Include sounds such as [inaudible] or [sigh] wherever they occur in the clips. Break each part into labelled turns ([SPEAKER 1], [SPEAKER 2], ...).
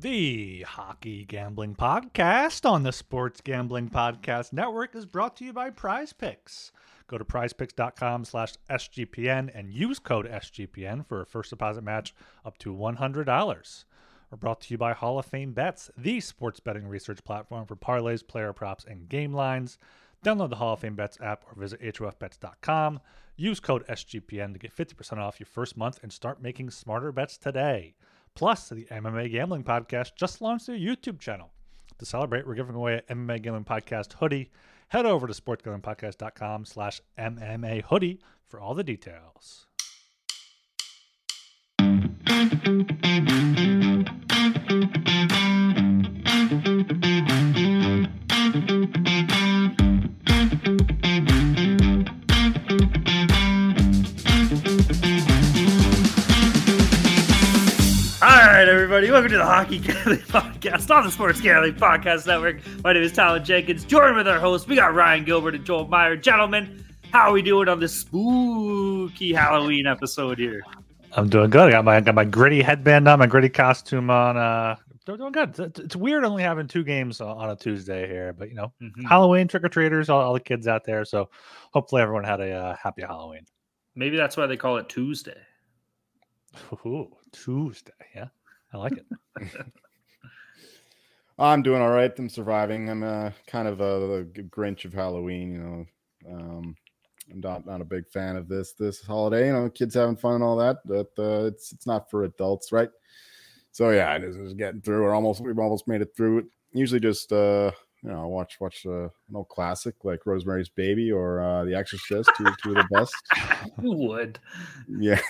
[SPEAKER 1] The Hockey Gambling Podcast on the Sports Gambling Podcast Network is brought to you by Prize Picks. Go to prizepicks.com slash SGPN and use code SGPN for a first deposit match up to $100. We're brought to you by Hall of Fame Bets, the sports betting research platform for parlays, player props, and game lines. Download the Hall of Fame Bets app or visit HOFBets.com. Use code SGPN to get 50% off your first month and start making smarter bets today. Plus, the MMA Gambling Podcast just launched their YouTube channel. To celebrate, we're giving away an MMA Gambling Podcast hoodie. Head over to sportsgamblingpodcast.com slash MMA hoodie for all the details.
[SPEAKER 2] Everybody, welcome to the Hockey [laughs] Gambling Podcast on the Sports Gambling Podcast Network. My name is Talon Jenkins. Joined with our hosts, we got Ryan Gilbert and Joel Meyer. Gentlemen, how are we doing on this spooky Halloween episode here?
[SPEAKER 1] I'm doing good. I got my got my gritty headband on, my gritty costume on. Uh, doing good. It's, it's weird only having two games on a Tuesday here, but you know,
[SPEAKER 2] Mhm.
[SPEAKER 1] Halloween trick or treaters, all, all the kids out there. So hopefully everyone had a uh, happy Halloween.
[SPEAKER 2] Maybe that's why they call it Tuesday.
[SPEAKER 1] Ooh, Tuesday, yeah, I like it. [laughs] [laughs]
[SPEAKER 3] I'm doing all right. I'm surviving. I'm uh, kind of a, the Grinch of Halloween. You know, um, I'm not not a big fan of this this holiday. You know, kids having fun and all that, but uh, it's it's not for adults, right? So yeah, it is it's getting through. We're almost we've almost made it through it. Usually just uh, you know watch watch uh, an old classic like Rosemary's Baby or uh, The Exorcist. Two two of the best. [laughs]
[SPEAKER 2] Who would?
[SPEAKER 3] Yeah.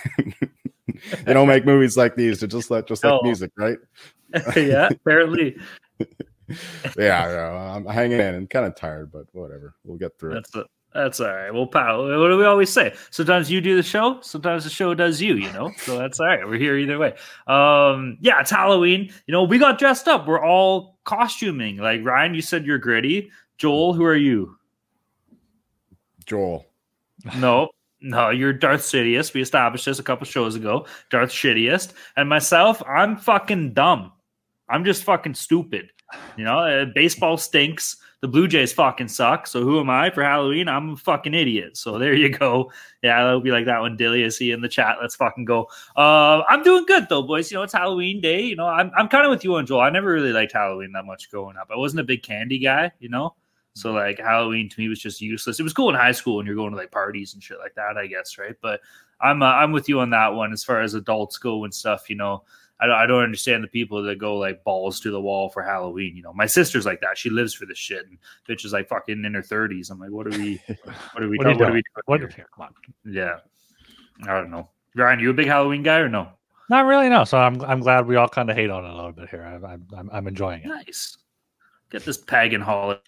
[SPEAKER 3] [laughs] they don't make movies like these to just let just like music, right? [laughs]
[SPEAKER 2] yeah, apparently. [laughs]
[SPEAKER 3] yeah, yeah, I'm hanging in and kind of tired, but whatever. We'll get through it.
[SPEAKER 2] That's that's all right. Well, pal, what do we always say? Sometimes you do the show, sometimes the show does you, you know? So that's all right. We're here either way. Um, yeah, it's Halloween. You know, we got dressed up. We're all costuming. Like Ryan, you said you're gritty. Joel, who are you?
[SPEAKER 3] Joel.
[SPEAKER 2] No, no, you're Darth Shittiest. We established this a couple shows ago. Darth Shittiest. And myself, I'm fucking dumb. I'm just fucking stupid. You know, uh, baseball stinks. The Blue Jays fucking suck. So who am I for Halloween? I'm a fucking idiot. So there you go. Yeah, that'll be like that one. Dilly is he in the chat? Let's fucking go. Uh, I'm doing good though, boys. You know, it's Halloween day. You know, I'm I'm kind of with you on Joel. I never really liked Halloween that much growing up. I wasn't a big candy guy. You know. So like Halloween to me was just useless. It was cool in high school when you're going to like parties and shit like that, I guess, right? But I'm uh, I'm with you on that one as far as adults go and stuff. You know, I don't, I don't understand the people that go like balls to the wall for Halloween. You know, my sister's like that. She lives for this shit, and bitch is like fucking in her thirties. I'm like, what are we? [laughs] What are we?
[SPEAKER 1] What are you
[SPEAKER 2] what are we doing
[SPEAKER 1] What?
[SPEAKER 2] here?
[SPEAKER 1] Come on.
[SPEAKER 2] Yeah, I don't know. Ryan, you a big Halloween guy or no?
[SPEAKER 1] Not really, no. So I'm I'm glad we all kind of hate on it a little bit here. I'm I'm, I'm, I'm enjoying it.
[SPEAKER 2] Nice. Get this pagan holiday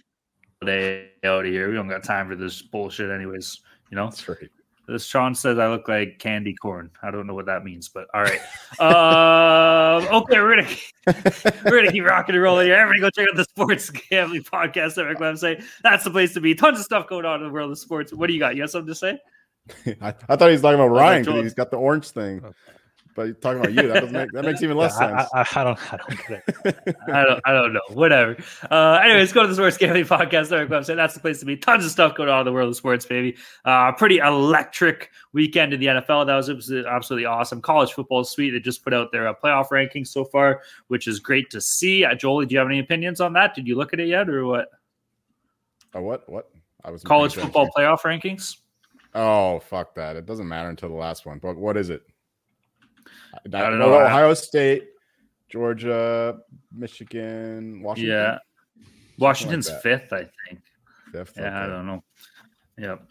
[SPEAKER 2] out of here. We don't got time for this bullshit, anyways. You know.
[SPEAKER 3] That's right.
[SPEAKER 2] This Sean says I look like candy corn. I don't know what that means, but all right. [laughs] Um, okay, we're gonna [laughs] we're gonna keep rocking and rolling here. Everybody, go check out the Sports Gambling Podcast Network website. That's the place to be. Tons of stuff going on in the world of sports. What do you got? You have something to say? [laughs]
[SPEAKER 3] I, I thought he was talking about Ryan
[SPEAKER 2] Joel.
[SPEAKER 3] because he's got the orange thing. But talking about you. That doesn't make that makes even less
[SPEAKER 1] Yeah,
[SPEAKER 3] sense.
[SPEAKER 1] I, I, I don't I don't get it. [laughs]
[SPEAKER 2] I don't I don't know. Whatever. Uh, anyways, go to the Sports Gambling Podcast Network website. That's the place to be. Tons of stuff going on in the world of sports, baby. Uh, pretty electric weekend in the NFL. That was absolutely- absolutely awesome. College football is sweet. They just put out their uh, playoff rankings so far, which is great to see. Uh, Jolie, do you have any opinions on that? Did you look at it yet, or what?
[SPEAKER 3] oh, what? What? I was
[SPEAKER 2] College football playoff rankings.
[SPEAKER 3] Oh, fuck that! It doesn't matter until the last one. But what is it? I,
[SPEAKER 2] don't
[SPEAKER 3] well,
[SPEAKER 2] know.
[SPEAKER 3] Ohio State, Georgia, Michigan, Washington.
[SPEAKER 2] Yeah, Washington's
[SPEAKER 3] that.
[SPEAKER 2] fifth, I think.
[SPEAKER 3] Fifth,
[SPEAKER 2] Yeah, I don't know. Yep.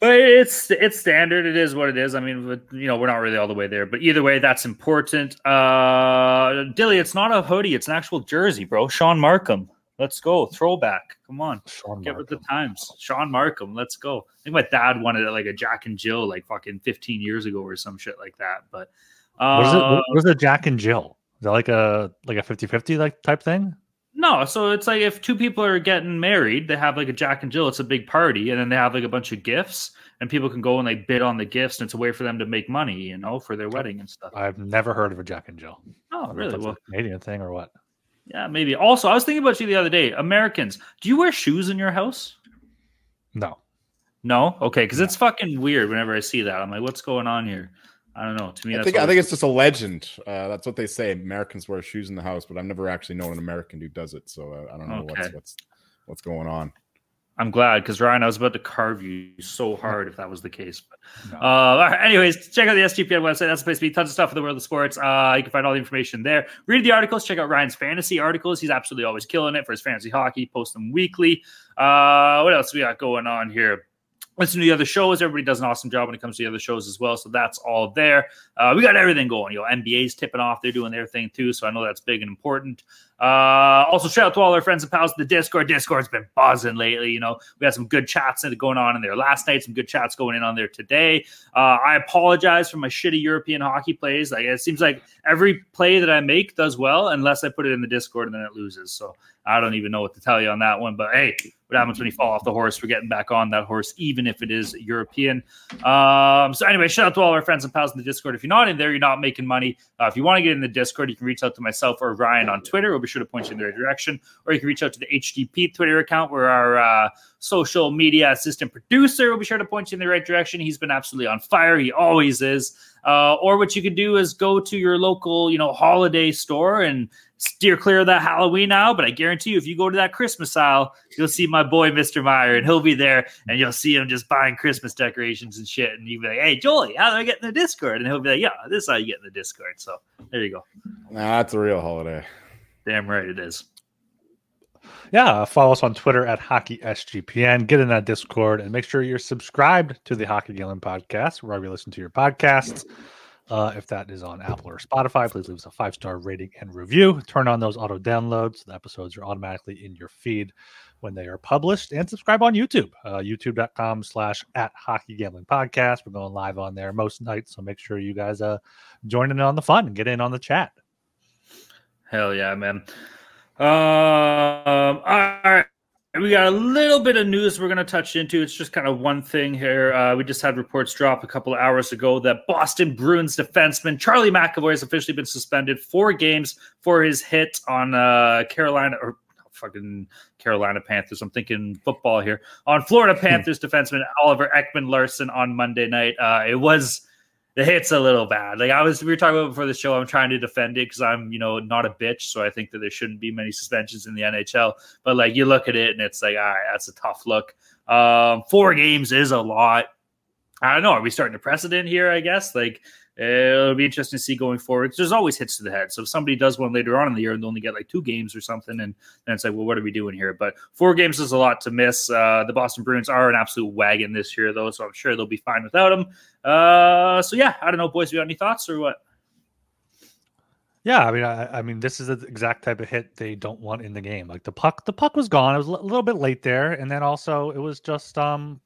[SPEAKER 2] But it's it's standard. It is what it is. I mean, you know, we're not really all the way there, but either way, that's important. Uh Dilly, it's not a hoodie; it's an actual jersey, bro. Sean Markham, let's go throwback. Come on,
[SPEAKER 1] Sean
[SPEAKER 2] get with the times. Sean Markham, let's go. I think my dad wanted it like a Jack and Jill, like fucking fifteen years ago or some shit like that. But uh,
[SPEAKER 1] What is it? What was it? Jack and Jill? Is that like a like a 50-50 like type thing?
[SPEAKER 2] No, so it's like if two people are getting married, they have like a Jack and Jill, it's a big party, and then they have like a bunch of gifts, and people can go and like bid on the gifts, and it's a way for them to make money, you know, for their wedding and stuff.
[SPEAKER 1] I've never heard of a Jack and Jill.
[SPEAKER 2] Oh,
[SPEAKER 1] I don't know if
[SPEAKER 2] really? Well,
[SPEAKER 1] a Canadian thing or what?
[SPEAKER 2] yeah, maybe. Also, I was thinking about you the other day. Americans, do you wear shoes in your house?
[SPEAKER 1] No.
[SPEAKER 2] No, okay, because it's fucking weird whenever I see that. I'm like, what's going on here? I don't know. To me,
[SPEAKER 3] I
[SPEAKER 2] that's
[SPEAKER 3] think I think it's just a legend. Uh, that's what they say. Americans wear shoes in the house, but I've never actually known an American who does it. So uh, I don't know
[SPEAKER 2] Okay.
[SPEAKER 3] what's what's what's going on.
[SPEAKER 2] I'm glad because Ryan, I was about to carve you so [laughs] hard if that was the case. But
[SPEAKER 1] No.
[SPEAKER 2] uh, all right, anyways, check out the SGPN website. That's the place to be. Tons of stuff in the world of sports. Uh, you can find all the information there. Read the articles. Check out Ryan's fantasy articles. He's absolutely always killing it for his fantasy hockey. Post them weekly. Uh, what else we got going on here? Listen to the other shows. Everybody does an awesome job when it comes to the other shows as well. So that's all there. Uh, we got everything going. You know, NBA's tipping off. They're doing their thing too. So I know that's big and important. Uh, also, shout out to all our friends and pals in the Discord. Discord's been buzzing lately. You know, we had some good chats going on in there last night. Some good chats going in on there today. Uh, I apologize for my shitty European hockey plays. Like it seems like every play that I make does well, unless I put it in the Discord and then it loses. So I don't even know what to tell you on that one. But hey, what happens when you fall off the horse? We're getting back on that horse, even if it is European. Um, so anyway, shout out to all our friends and pals in the Discord. If you're not in there, you're not making money. Uh, if you want to get in the Discord, you can reach out to myself or Ryan on Twitter. We'll be sure to point you in the right direction. Or you can reach out to the HGP Twitter account where our uh, social media assistant producer will be sure to point you in the right direction. He's been absolutely on fire. He always is. Uh, or what you could do is go to your local, you know, holiday store and steer clear of that Halloween aisle. But I guarantee you, if you go to that Christmas aisle, you'll see my boy Mr. Meyer, and he'll be there, and you'll see him just buying Christmas decorations and shit. And you'll be like, "Hey, Jolie, how do I get in the Discord?" And he'll be like, "Yeah, this is how you get in the Discord." So there you go.
[SPEAKER 3] Nah, that's a real holiday.
[SPEAKER 2] Damn right it is.
[SPEAKER 1] Yeah, uh, follow us on Twitter at HockeySGPN. Get in that Discord and make sure you're subscribed to the Hockey Gambling podcast wherever you listen to your podcasts. Uh, if that is on Apple or Spotify, please leave us a five star rating and review. Turn on those auto downloads. The episodes are automatically in your feed when they are published. And subscribe on YouTube, uh, youtube.com slash at Hockey Gambling Podcast. We're going live on there most nights. So make sure you guys uh, join in on the fun and get in on the chat.
[SPEAKER 2] Hell yeah, man. Um, all right. We got a little bit of news we're going to touch into. It's just kind of one thing here. Uh, we just had reports drop a couple of hours ago that Boston Bruins defenseman Charlie McAvoy has officially been suspended four games for his hit on uh, Carolina or fucking Carolina Panthers. I'm thinking football here on Florida Panthers defenseman Oliver Ekman Larsson on Monday night. Uh, it was the hit's a little bad. Like I was, we were talking about before the show. I'm trying to defend it because I'm, you know, not a bitch. So I think that there shouldn't be many suspensions in the NHL. But like you look at it and it's like, all right, that's a tough look. Um, four games is a lot. I don't know. Are we starting a precedent here? I guess like it'll be interesting to see going forward. There's always hits to the head. So if somebody does one later on in the year and they only get like two games or something, and then it's like, well, what are we doing here? But four games is a lot to miss. Uh, the Boston Bruins are an absolute wagon this year, though, so I'm sure they'll be fine without him. Uh, so yeah, I don't know, boys. Do you got any thoughts or what?
[SPEAKER 1] Yeah, I mean, I, I mean, this is the exact type of hit they don't want in the game. Like the puck, the puck was gone. It was a little bit late there, and then also it was just um,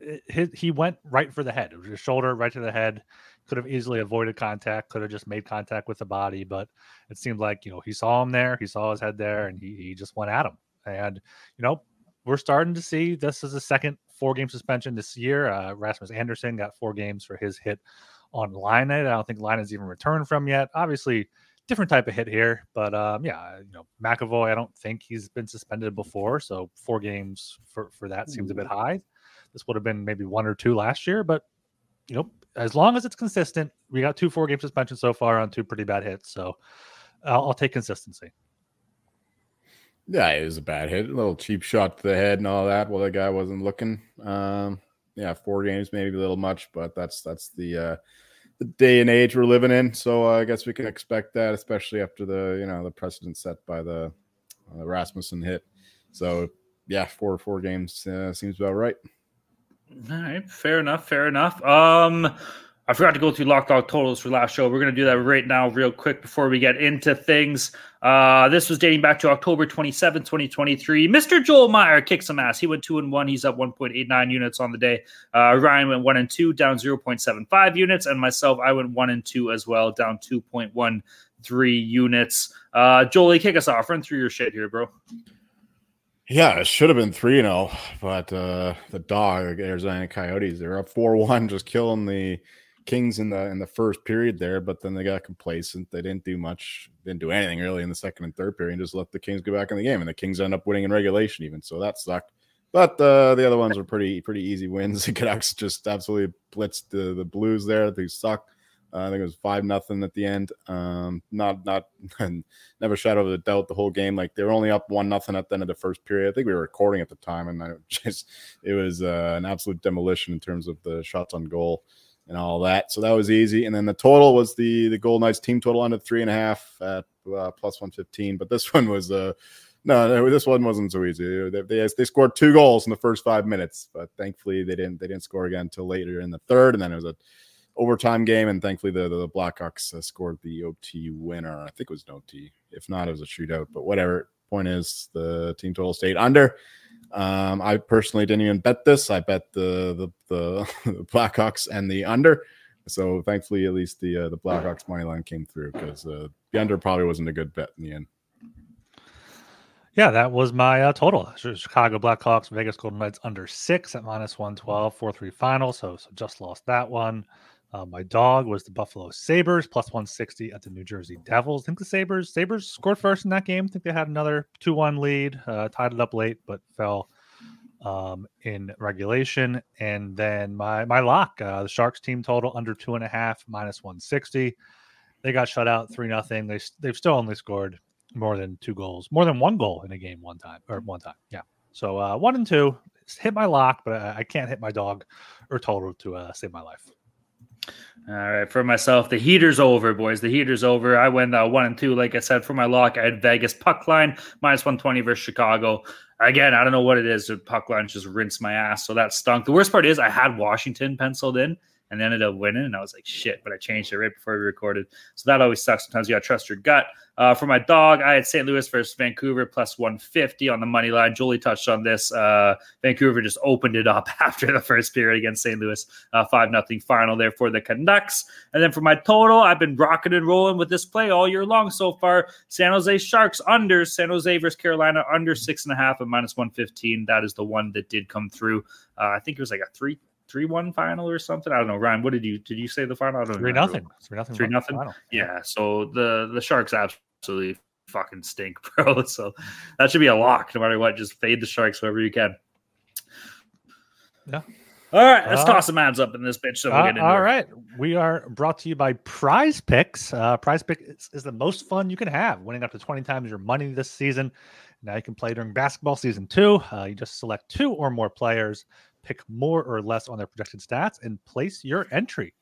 [SPEAKER 1] it, he, he went right for the head. It was his shoulder right to the head. Could have easily avoided contact. Could have just made contact with the body, but it seemed like you know he saw him there. He saw his head there, and he, he just went at him. And you know, we're starting to see this is a second four game suspension this year. Uh, Rasmus Andersson got four games for his hit on Line. I don't think Line has even returned from yet. Obviously different type of hit here. But um, yeah, you know, McAvoy, I don't think he's been suspended before, so four games for for that seems a bit high. This would have been maybe one or two last year, but you know, as long as it's consistent, we got two four game suspensions so far on two pretty bad hits. So I'll, I'll take consistency.
[SPEAKER 3] Yeah, it was a bad hit, a little cheap shot to the head and all that. Well, the guy wasn't looking. Um, yeah, four games maybe a little much, but that's that's the uh, the day and age we're living in. So uh, I guess we can expect that, especially after the you know the precedent set by the uh, Rasmussen hit. So yeah, four four games uh, seems about right.
[SPEAKER 2] All right, fair enough, fair enough. Um, I forgot to go through lock dog totals for last show. We're going to do that right now, real quick, before we get into things. Uh, this was dating back to October 27, 2023. Mr. Joel Meyer kicked some ass. He went two and one. He's up 1.89 units on the day. Uh, Ryan went one and two, down 0.75 units, and myself, I went one and two as well, down 2.13 units. Uh, Jolie, kick us off. Run through your shit here, bro.
[SPEAKER 3] Yeah, it should have been 3 0, but uh, the dog, Arizona Coyotes, they're up 4 1, just killing the Kings in the in the first period there, but then they got complacent. They didn't do much, didn't do anything really in the second and third period, and just let the Kings go back in the game. And the Kings end up winning in regulation, even. So that sucked. But uh, the other ones were pretty pretty easy wins. [laughs] The Canucks just absolutely blitzed the, the Blues there. They suck. Uh, I think it was five nothing at the end. Um, not not [laughs] never shadow of a doubt the whole game. Like they were only up one nothing at the end of the first period. I think we were recording at the time, and I [laughs] just it was uh, an absolute demolition in terms of the shots on goal and all that. So that was easy. And then the total was the the Golden Knights team total under three and a half at uh, plus one fifteen. But this [laughs] one was uh no, this one wasn't so easy. They, they, they scored two goals in the first five minutes, but thankfully they didn't they didn't score again until later in the third, and then it was a overtime game, and thankfully the the Blackhawks uh, scored the OT winner. I think it was an OT. If not, it was a shootout. But whatever. Point is, the team total stayed under. Um, I personally didn't even bet this. I bet the the, the, [laughs] the Blackhawks and the under. So thankfully, at least the uh, the Blackhawks money line came through because uh, the under probably wasn't a good bet in the end.
[SPEAKER 1] Yeah, that was my uh, total. Chicago Blackhawks, Vegas Golden Knights under six at minus 112, 4 3 final. So, so just lost that one. Uh, my dog was the Buffalo Sabres plus 160 at the New Jersey Devils. I think the Sabres Sabres scored first in that game. I think they had another 2 1 lead, uh, tied it up late, but fell um, in regulation. And then my my lock, uh, the Sharks team total under two and a half, minus 160. They got shut out 3 nothing. They, they've still only scored more than two goals, more than one goal in a game one time or one time. Yeah. So uh, one and two hit my lock, but I, I can't hit my dog or total to uh, save my life.
[SPEAKER 2] All right, for myself, the heater's over, boys. The heater's over. I went uh, one and two, like I said, for my lock. I had Vegas puck line minus one twenty versus Chicago. Again, I don't know what it is. The puck line just rinsed my ass, so that stunk. The worst part is I had Washington penciled in, and ended up winning. And I was like, shit, but I changed it right before we recorded. So that always sucks. Sometimes you got to trust your gut. Uh, for my dog, I had St. Louis versus Vancouver plus 150 on the money line. Julie touched on this. Uh, Vancouver just opened it up [laughs] after the first period against St. Louis. Uh, 5 nothing final there for the Canucks. And then for my total, I've been rocking and rolling with this play all year long so far. San Jose Sharks under, San Jose versus Carolina under 6.5 and minus 115. That is the one that did come through. Uh, I think it was like a three three one final or something. I don't know. Ryan, what did you did you say the final? I don't
[SPEAKER 1] three nothing. Three nothing.
[SPEAKER 2] Three nothing. Yeah. So the the Sharks absolutely fucking stink, [laughs] bro. So that should be a lock no matter what. Just fade the Sharks wherever you can.
[SPEAKER 1] Yeah.
[SPEAKER 2] All right, let's uh, toss some ads up in this bitch. So we'll
[SPEAKER 1] uh, all right, we are brought to you by Prize Picks. Uh, Prize Picks is, is, the most fun you can have, winning up to twenty times your money this season. Now you can play during basketball season two. Uh, you just select two or more players pick more or less on their projected stats, and place your entry.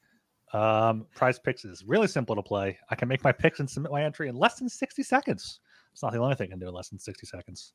[SPEAKER 1] Um, prize picks is really simple to play. I can make my picks and submit my entry in less than 60 seconds. It's not the only thing I can do in less than 60 seconds.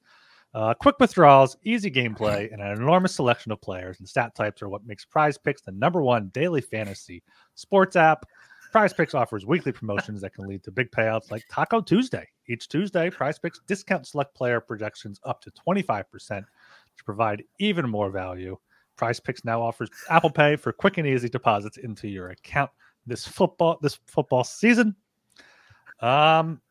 [SPEAKER 1] Uh, quick withdrawals, easy gameplay, and an enormous selection of players and stat types are what makes Prize Picks the number one daily fantasy sports app. Prize Picks offers weekly promotions that can lead to big payouts like Taco Tuesday. Each Tuesday, Prize Picks discount select player projections up to 25% to provide even more value. Prize Picks now offers Apple Pay for quick and easy deposits into your account this football this football season. Um,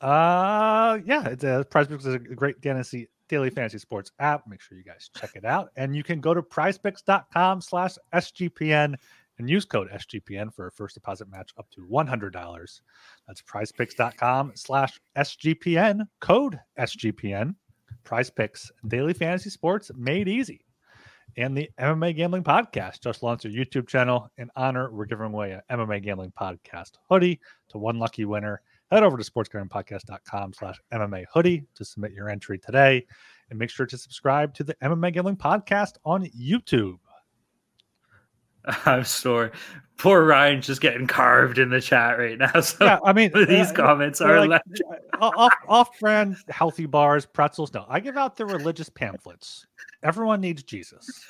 [SPEAKER 1] uh, yeah, it's a Prize Picks is a great fantasy daily fantasy sports app. Make sure you guys check it out, and you can go to PrizePicks.com/sgpn and use code SGPN for a first deposit match up to $100. That's prizepicks.com/sgpn code SGPN. Prize Picks daily fantasy sports made easy and the MMA Gambling Podcast just launched a YouTube channel. In honor, we're giving away an MMA Gambling Podcast hoodie to one lucky winner. Head over to sportsgamblingpodcast.com slash MMA hoodie to submit your entry today. And make sure to subscribe to the MMA Gambling Podcast on YouTube. [laughs]
[SPEAKER 2] I'm sorry. Poor Ryan's just getting carved in the chat right now. [laughs] So
[SPEAKER 1] yeah, I mean, [laughs]
[SPEAKER 2] these uh, comments are
[SPEAKER 1] like, off off brand healthy bars, pretzels. No, I give out the religious pamphlets. Everyone needs Jesus.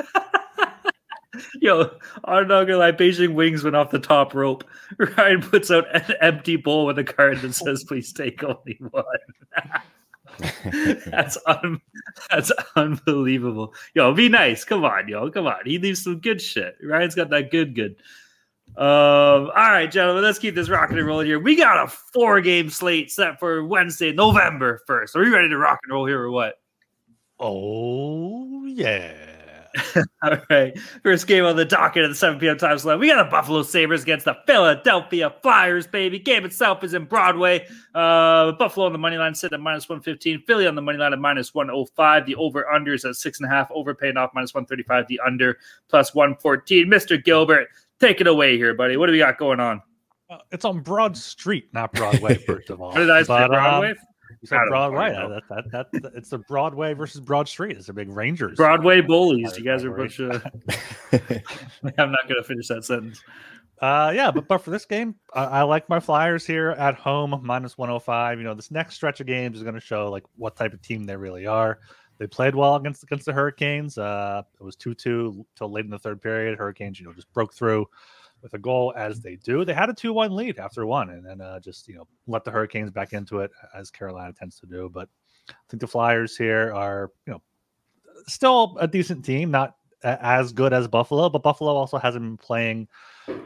[SPEAKER 2] Yo, I'm not gonna lie. Beijing Wings went off the top rope. Ryan puts out an empty bowl with a card that says, "Please take only one." [laughs] that's un- that's unbelievable. Yo, be nice. Come on, yo. Come on. He leaves some good shit. Ryan's got that good, good. Um, all right, gentlemen, let's keep this rocking and rolling here. We got a four game slate set for Wednesday, November 1st. Are we ready to rock and roll here or what?
[SPEAKER 1] Oh yeah. [laughs]
[SPEAKER 2] All right. First game on the docket at the 7 p.m. time slot. We got the Buffalo Sabres against the Philadelphia Flyers, baby. Game itself is in Broadway. Uh, Buffalo on the money line sitting at minus 115. Philly on the money line at minus 105. The over under is at six and a half. Over paying off minus 135. The under plus 114. Mr. Gilbert, take it away here, buddy. What do we got going on?
[SPEAKER 1] Uh, it's on Broad Street, not Broadway. [laughs] First of all,
[SPEAKER 2] What did I say?
[SPEAKER 1] But, um,
[SPEAKER 2] Broadway?
[SPEAKER 1] You said Broadway. Uh, That, that, that, it's the Broadway versus Broad Street. It's a big Rangers.
[SPEAKER 2] Broadway bullies. You guys are a bunch of. I'm not going to finish that sentence.
[SPEAKER 1] Uh, yeah, but but for this game, I, I like my Flyers here at home minus 105. You know, this next stretch of games is going to show like what type of team they really are. They played well against against the Hurricanes. Uh, it was two two till late in the third period. Hurricanes, you know, just broke through with a goal as they do. They had a two one lead after one, and then uh, just you know let the Hurricanes back into it as Carolina tends to do. But I think the Flyers here are you know still a decent team, not as good as Buffalo, but Buffalo also hasn't been playing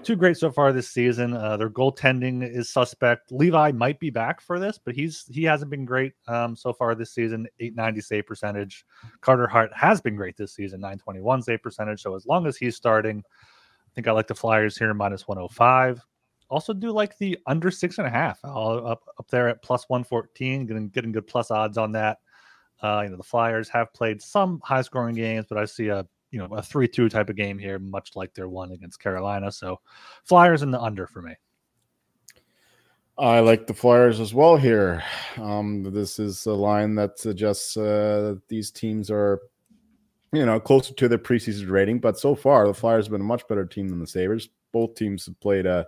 [SPEAKER 1] too great so far this season. Uh, their goaltending is suspect. Levi might be back for this, but he's he hasn't been great um, so far this season. 890 save percentage. Carter Hart has been great this season, 921 save percentage. So as long as he's starting, think I like the Flyers here minus 105. Also do like the under six and a half. Up up there at plus 114, getting getting good plus odds on that. Uh, you know the Flyers have played some high scoring games, but I see a you know a three two type of game here, much like their one against Carolina. So Flyers in the under for me.
[SPEAKER 3] I like the Flyers as well here. Um, this is a line that suggests uh, these teams are, you know, closer to their preseason rating. But so far, the Flyers have been a much better team than the Sabres. Both teams have played a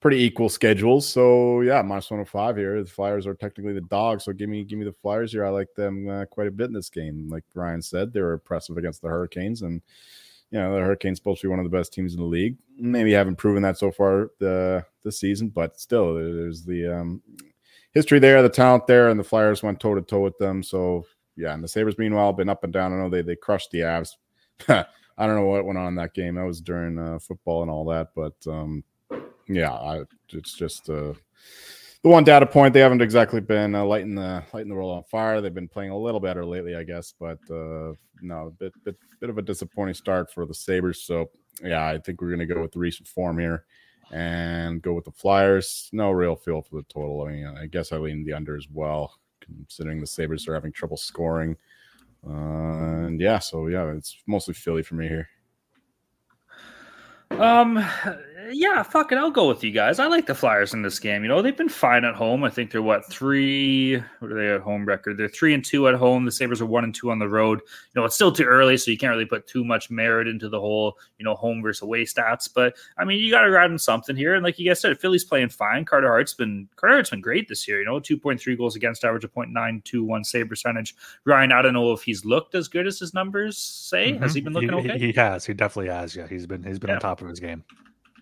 [SPEAKER 3] pretty equal schedules. So yeah, minus one hundred five here. The Flyers are technically the dog. So give me give me the Flyers here. I like them uh, quite a bit in this game. Like Ryan said, they were impressive against the Hurricanes and you know, the Hurricanes supposed to be one of the best teams in the league. Maybe haven't proven that so far the this season, but still, there's the um, history there, the talent there, and the Flyers went toe to toe with them. So yeah, and the Sabres meanwhile been up and down. I know they they crushed the Avs. [laughs] I don't know what went on in that game. That was during uh, football and all that, but um, yeah, I, it's just uh, the one data point. They haven't exactly been uh, lighting the lighting the world on fire. They've been playing a little better lately, I guess, but uh, no, a bit bit bit of a disappointing start for the Sabres. So yeah, I think we're gonna go with the recent form here and go with the Flyers. No real feel for the total. I mean, I guess I lean the under as well, considering the Sabres are having trouble scoring. Uh, and yeah, so yeah, it's mostly Philly for me here.
[SPEAKER 2] Um, yeah, fuck it. I'll go with you guys. I like the Flyers in this game. You know, they've been fine at home. I think they're what three? What are they at home record? They're three and two at home. The Sabres are one and two on the road. You know, it's still too early, so you can't really put too much merit into the whole, you know, home versus away stats. But I mean, you got to ride on something here. And like you guys said, Philly's playing fine. Carter Hart's been Carter Hart's been great this year. You know, two point three goals against average, a point nine two one save percentage. Ryan, I don't know if he's looked as good as his numbers say. Has he been looking
[SPEAKER 1] he,
[SPEAKER 2] okay?
[SPEAKER 1] He has. He definitely has. Yeah, he's been he's been
[SPEAKER 2] Yeah.
[SPEAKER 1] on top of his game.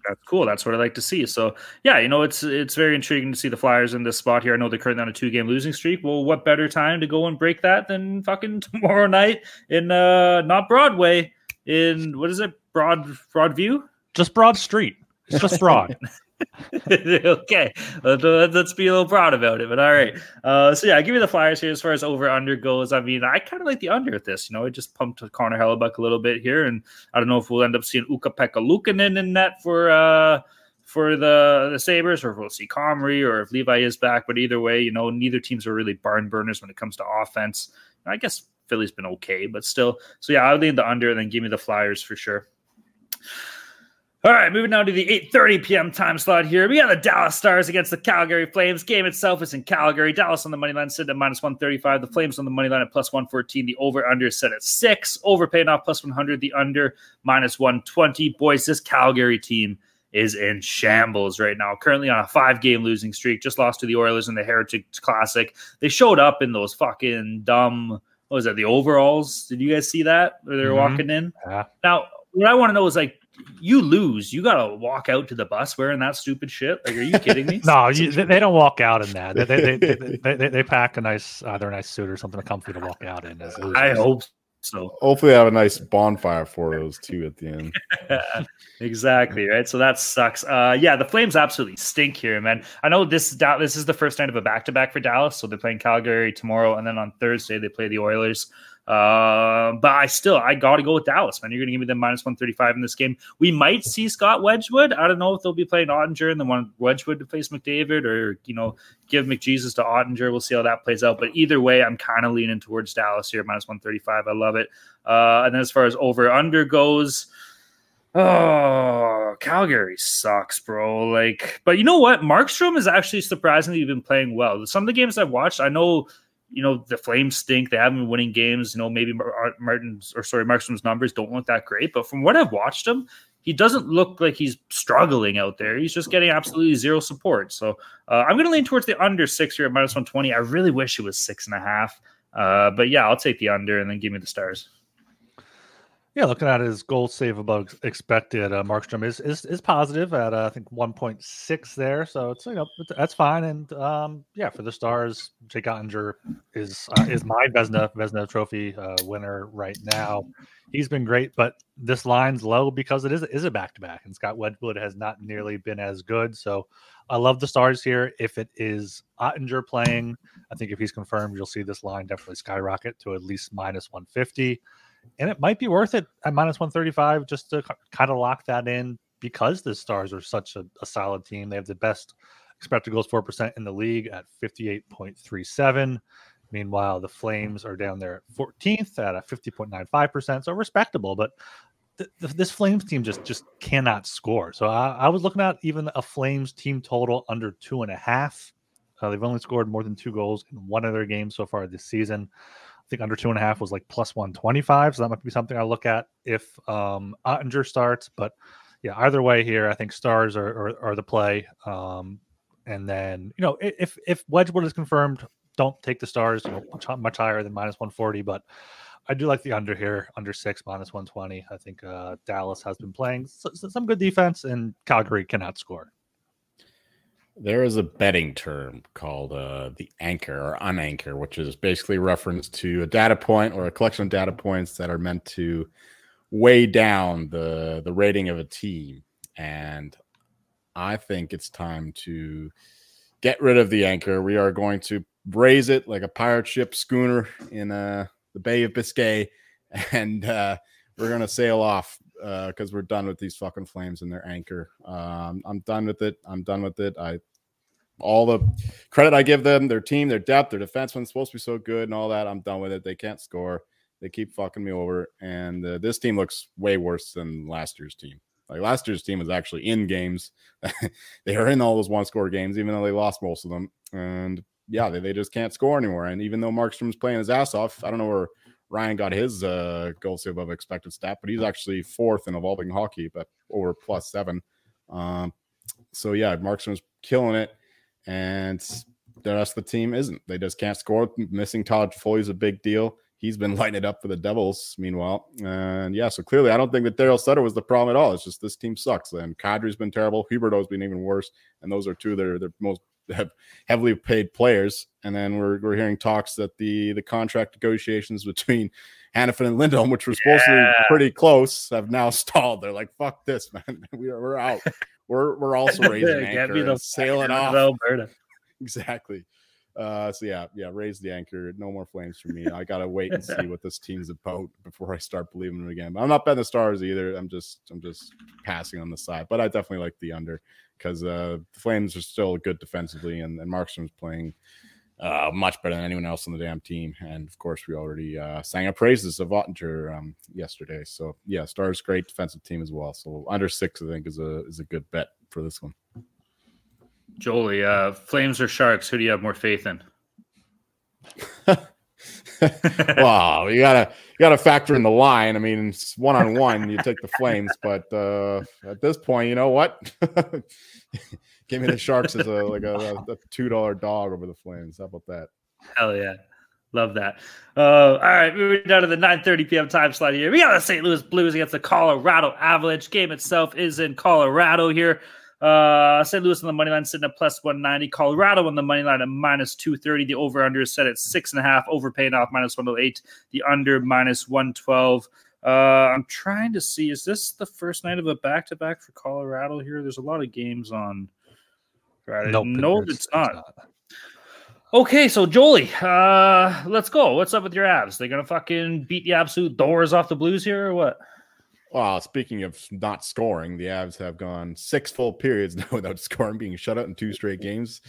[SPEAKER 2] That's cool. That's what I like to see. So yeah, you know, it's it's very intriguing to see the Flyers in this spot here. I know they're currently on a two game losing streak. Well, what better time to go and break that than fucking [laughs] tomorrow night in uh not Broadway in what is it Broad Broadview?
[SPEAKER 1] Just Broad Street. It's just Broad. [laughs] [laughs]
[SPEAKER 2] okay, let's, be a little proud about it. But all right, uh, so yeah, I give me the Flyers here as far as over under goes. I mean, I kind of like the under at this. You know, it just pumped Connor Hellebuyck a little bit here, and I don't know if we'll end up seeing Ukko-Pekka Luukkonen in net for uh for the the Sabres, or if we'll see Comrie, or if Levi is back. But either way, you know, neither teams are really barn burners when it comes to offense. I guess Philly's been okay, but still. So yeah, I'll lean the under, and then give me the Flyers for sure. All right, moving on to the 8:30 p.m. time slot here. We got the Dallas Stars against the Calgary Flames. Game itself is in Calgary. Dallas on the money line set at minus 135. The Flames on the money line at plus 114. The over under is set at six. Over paying off plus 100. The under minus 120. Boys, this Calgary team is in shambles right now. Currently on a five game losing streak. Just lost to the Oilers in the Heritage Classic. They showed up in those fucking dumb. What was that? The overalls? Did you guys see that? Where they were
[SPEAKER 1] Mhm.
[SPEAKER 2] walking in.
[SPEAKER 1] Yeah.
[SPEAKER 2] Now, what I want to know is like, you lose, you gotta walk out to the bus wearing that stupid shit. Like, are you kidding me? [laughs]
[SPEAKER 1] No, you, they, they don't walk out in that. They they, they, they, they, they pack a nice either a nice suit or something comfy to walk out in. As
[SPEAKER 2] I hope So
[SPEAKER 3] hopefully, I have a nice bonfire for those two at the end. [laughs]
[SPEAKER 2] exactly right. So that sucks. Uh, yeah, the Flames absolutely stink here, man. I know this this is the first night of a back to back for Dallas, so they're playing Calgary tomorrow, and then on Thursday they play the Oilers. Uh, but I still I got to go with Dallas, man. You're going to give me the minus one thirty five in this game. We might see Scott Wedgewood. I don't know if they'll be playing Oettinger and then want Wedgewood to face McDavid, or you know give McJesus to Oettinger. We'll see how that plays out. But either way, I'm kind of leaning towards Dallas here, minus one thirty five. I love it. Uh, and then as far as over under goes. Oh, Calgary sucks, bro. Like, but you know what? Markstrom is actually surprisingly been playing well. Some of the games I've watched, I know you know the Flames stink. They haven't been winning games. You know maybe Martin's or sorry Markstrom's numbers don't look that great, but from what I've watched him, he doesn't look like he's struggling out there. He's just getting absolutely zero support. So uh, I'm going to lean towards the under six here at minus one twenty. I really wish it was six and a half, uh, but yeah, I'll take the under and then give me the stars.
[SPEAKER 1] Yeah, looking at his goal save above expected, uh, Markstrom is is is positive at uh, I think 1.6 there, so it's you know that's fine. And um, yeah, for the Stars, Jake Oettinger is uh, is my Vezina Vezina Trophy uh, winner right now. He's been great, but this line's low because it is is a back to back, and Scott Wedgewood has not nearly been as good. So I love the Stars here. If it is Oettinger playing, I think if he's confirmed, you'll see this line definitely skyrocket to at least minus 150 and it might be worth it at minus 135 just to kind of lock that in because the Stars are such a, a solid team. They have the best expected goals 4% in the league at 58.37. Meanwhile, the Flames are down there at 14th at a 50.95%, so respectable. But th- th- this Flames team just just cannot score. So I, I, was looking at even a Flames team total under two and a half. Uh, they've only scored more than two goals in one of their games so far this season think under two and a half was like plus 125. So that might be something I look at if um, Oettinger starts. But yeah, either way here, I think stars are, are, are the play. Um, and then, you know, if, if Wedgewood is confirmed, don't take the stars, you know, much, much higher than minus 140. But I do like the under here, under six, minus 120. I think uh, Dallas has been playing some good defense and Calgary cannot score.
[SPEAKER 3] There is a betting term called uh, the anchor or unanchor, which is basically reference to a data point or a collection of data points that are meant to weigh down the the rating of a team. And I think it's time to get rid of the anchor. We are going to raise it like a pirate ship schooner in uh, the Bay of Biscay, [laughs] and uh, we're gonna sail off because uh, we're done with these fucking flames and their anchor. Um, I'm done with it. I'm done with it. I all the credit I give them, their team, their depth, their defenseman's supposed to be so good and all that. I'm done with it. They can't score. They keep fucking me over, and uh, this team looks way worse than last year's team. Like last year's team was actually in games. [laughs] they are in all those one score games, even though they lost most of them. And yeah, they, they just can't score anymore. And even though Markstrom's playing his ass off, I don't know where Ryan got his uh, goal save above expected stat, but he's actually fourth in evolving hockey, but over plus seven. Um, so yeah, Markstrom's killing it, and the rest of the team isn't. They just can't score. Missing Todd is a big deal. He's been [laughs] lighting it up for the Devils, meanwhile. And yeah, so clearly, I don't think that Daryl Sutter was the problem at all. It's just this team sucks. And Kadri's been terrible. Huberdeau's been even worse. And those are two of their, their most have heavily paid players. And then we're, we're hearing talks that the the contract negotiations between Hanifin and Lindholm, which were supposed yeah. to be pretty close, have now [laughs] stalled. They're like, "Fuck this, man. [laughs] we are, we're out. We're we're [laughs] also raising anchor, and sailing off." Alberta. exactly. Uh, so yeah, yeah, raise the anchor. No more flames for me. I gotta wait and see what this team's about before I start believing them again. But I'm not betting the stars either. I'm just I'm just passing on the side. But I definitely like the under because uh, the Flames are still good defensively, and, and Markstrom's playing uh, much better than anyone else on the damn team. And of course, we already uh, sang our praises of Oettinger um, yesterday. So yeah, Stars great defensive team as well. So under six, I think is a is a good bet for this one.
[SPEAKER 2] Jolie, uh, Flames or Sharks? Who do you have more faith in? [laughs] [laughs]
[SPEAKER 3] wow, you gotta you gotta factor in the line. I mean, one on one, you take the Flames, but uh, at this point, you know what? [laughs] Give me the Sharks as a like a, a two dollar dog over the Flames. How about that?
[SPEAKER 2] Hell yeah. Love that. Uh, all right, moving down to the 9:30 p.m. time slot here. We got the St. Louis Blues against the Colorado Avalanche. Game itself is in Colorado here. Uh, St. Louis on the money line sitting at plus 190. Colorado on the money line at minus 230. The over under is set at six and a half. Over paying off minus 108. The under minus 112. Uh, I'm trying to see. Is this the first night of a back to back for Colorado here? There's a lot of games on Friday.
[SPEAKER 1] Nope,
[SPEAKER 2] no,
[SPEAKER 1] it's-
[SPEAKER 2] it's not. Okay, so Jolie, uh, let's go. What's up with your Avs? They're gonna fucking beat the absolute doors off the Blues here, or what?
[SPEAKER 3] Well, speaking of not scoring, the Avs have gone six full periods [laughs] now without scoring, being shut out in two straight games.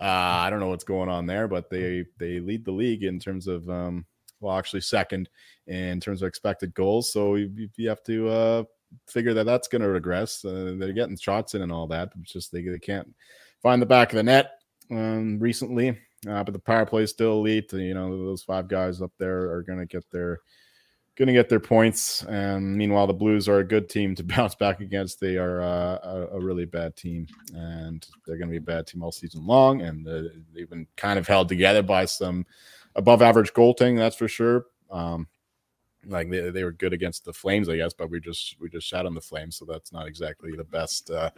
[SPEAKER 3] Uh, I don't know what's going on there, but they they lead the league in terms of um, well, actually second in terms of expected goals. So you, you have to uh, figure that that's going to regress. Uh, they're getting shots in and all that. It's just they, they can't find the back of the net um, recently. Uh, but the power play is still elite. You know those five guys up there are going to get their going to get their points. And meanwhile, the Blues are a good team to [laughs] bounce back against. They are uh, a, a really bad team, and they're going to be a bad team all season long. And uh, they've been kind of held together by some above average goaltending, that's for sure. Um, like they, they were good against the Flames, I guess, but we just we just shot on the Flames, so that's not exactly the best uh,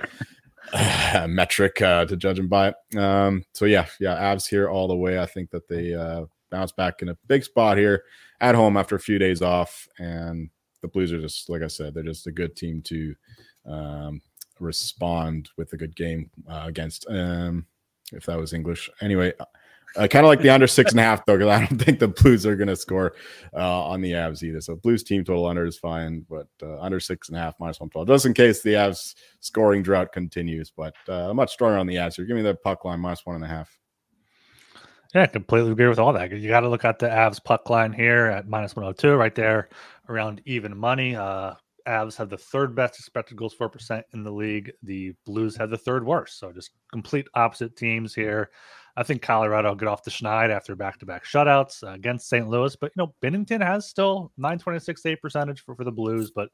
[SPEAKER 3] [laughs] metric uh, to judge them by. Um, so yeah, yeah, Avs here all the way. I think that they uh, bounce back in a big spot here at home after a few days off, and the Blues are just like I said, they're just a good team to um, respond with a good game uh, against. Um, if that was English, anyway. I kind of like the under six and a half though, because I don't think the Blues are going to score uh, on the Avs either. So Blues team total under is fine, but uh, under six and a half minus one twelve, just in case the Avs scoring drought continues. But uh, much stronger on the Avs. Give me the puck line minus one and a half.
[SPEAKER 1] Yeah, completely agree with all that. You got to look at the Avs puck line here at minus 102, right there around even money. Uh, Avs have the third best expected goals for percent in the league. The Blues have the third worst. So just complete opposite teams here. I think Colorado will get off the schneid after back to back shutouts uh, against St. Louis. But, you know, Binnington has still 926 save percentage for, for the Blues, but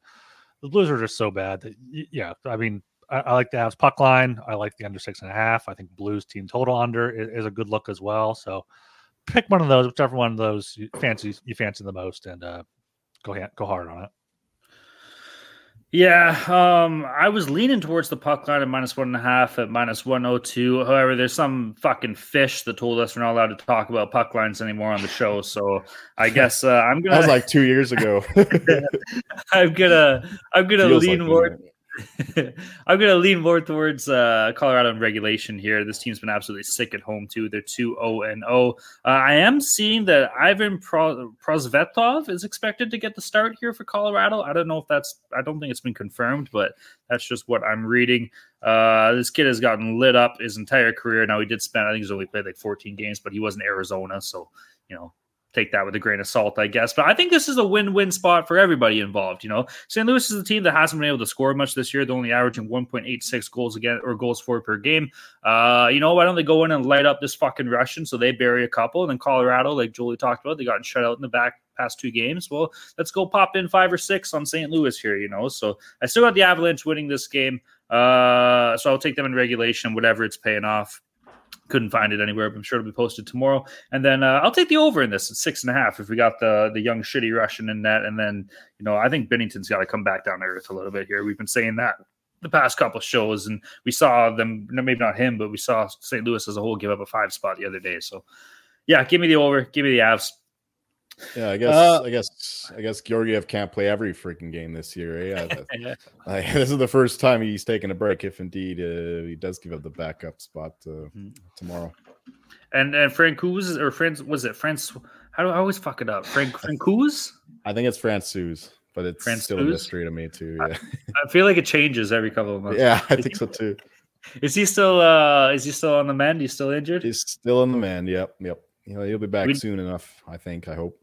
[SPEAKER 1] the Blues are just so bad that, yeah, I mean, I, I like the Avs puck line. I like the under six and a half. I think Blues team total under is, is a good look as well. So pick one of those, whichever one of those you fancy you fancy the most, and uh, go ha- go hard on it.
[SPEAKER 2] Yeah, um, I was leaning towards the puck line at minus one and a half at minus one oh two. However, there's some fucking fish that told us we're not allowed to talk about puck lines anymore on the show. So I [laughs] guess uh, I'm
[SPEAKER 3] That
[SPEAKER 2] gonna
[SPEAKER 3] was like two years ago. [laughs]
[SPEAKER 2] I'm gonna I'm gonna
[SPEAKER 3] Feels
[SPEAKER 2] lean
[SPEAKER 3] like
[SPEAKER 2] more
[SPEAKER 3] that. [laughs]
[SPEAKER 2] I'm going to lean more towards uh, Colorado in regulation here. This team's been absolutely sick at home too. They're 2 0 and 0. Uh, I am seeing that Ivan Pro- Prosvetov is expected to get the start here for Colorado. I don't know if that's I don't think it's been confirmed, but that's just what I'm reading. Uh, this kid has gotten lit up his entire career. Now he did spend I think he's only played like 14 games, but he was in Arizona, so you know take that with a grain of salt, I guess. But I think this is a win-win spot for everybody involved. You know, St. Louis is a team that hasn't been able to score much this year. They're only averaging 1.86 goals again or goals for per game. Uh, you know, why don't they go in and light up this fucking Russian so they bury a couple? And then Colorado, like Julie talked about, they got shut out in the back past two games. Well, let's go pop in five or six on St. Louis here. You know, so I still got the Avalanche winning this game. Uh, so I'll take them in regulation, whatever it's paying off couldn't find it anywhere, but I'm sure it'll be posted tomorrow. And then uh, I'll take the over in this at six and a half if we got the the young shitty Russian in that. And then you know I think Binnington's got to come back down to earth a little bit here. We've been saying that the past couple of shows, and we saw them. Maybe not him, but we saw St. Louis as a whole give up a five spot the other day. So yeah, give me the over, give me the Avs.
[SPEAKER 3] Yeah, I guess
[SPEAKER 2] Uh,
[SPEAKER 3] I guess I guess Georgiev can't play every freaking game this year. Eh? Yeah, that- [laughs] like, [laughs] this is the first time he's taken a break. If indeed uh, he does give up the backup spot uh,
[SPEAKER 2] Mhm.
[SPEAKER 3] tomorrow.
[SPEAKER 2] and and Francouz or France was it France? How do I always fuck it up? Frank Francouz?
[SPEAKER 3] I think it's Francouz, but it's still a mystery to me too. Yeah, [laughs]
[SPEAKER 2] I feel like it changes every couple of months.
[SPEAKER 3] yeah, I think so too.
[SPEAKER 2] Is he still uh is he still on the mend? He's still injured?
[SPEAKER 3] He's still on the mend. Yep, yep. You know, he'll be back
[SPEAKER 2] We-
[SPEAKER 3] soon enough. I think. I hope.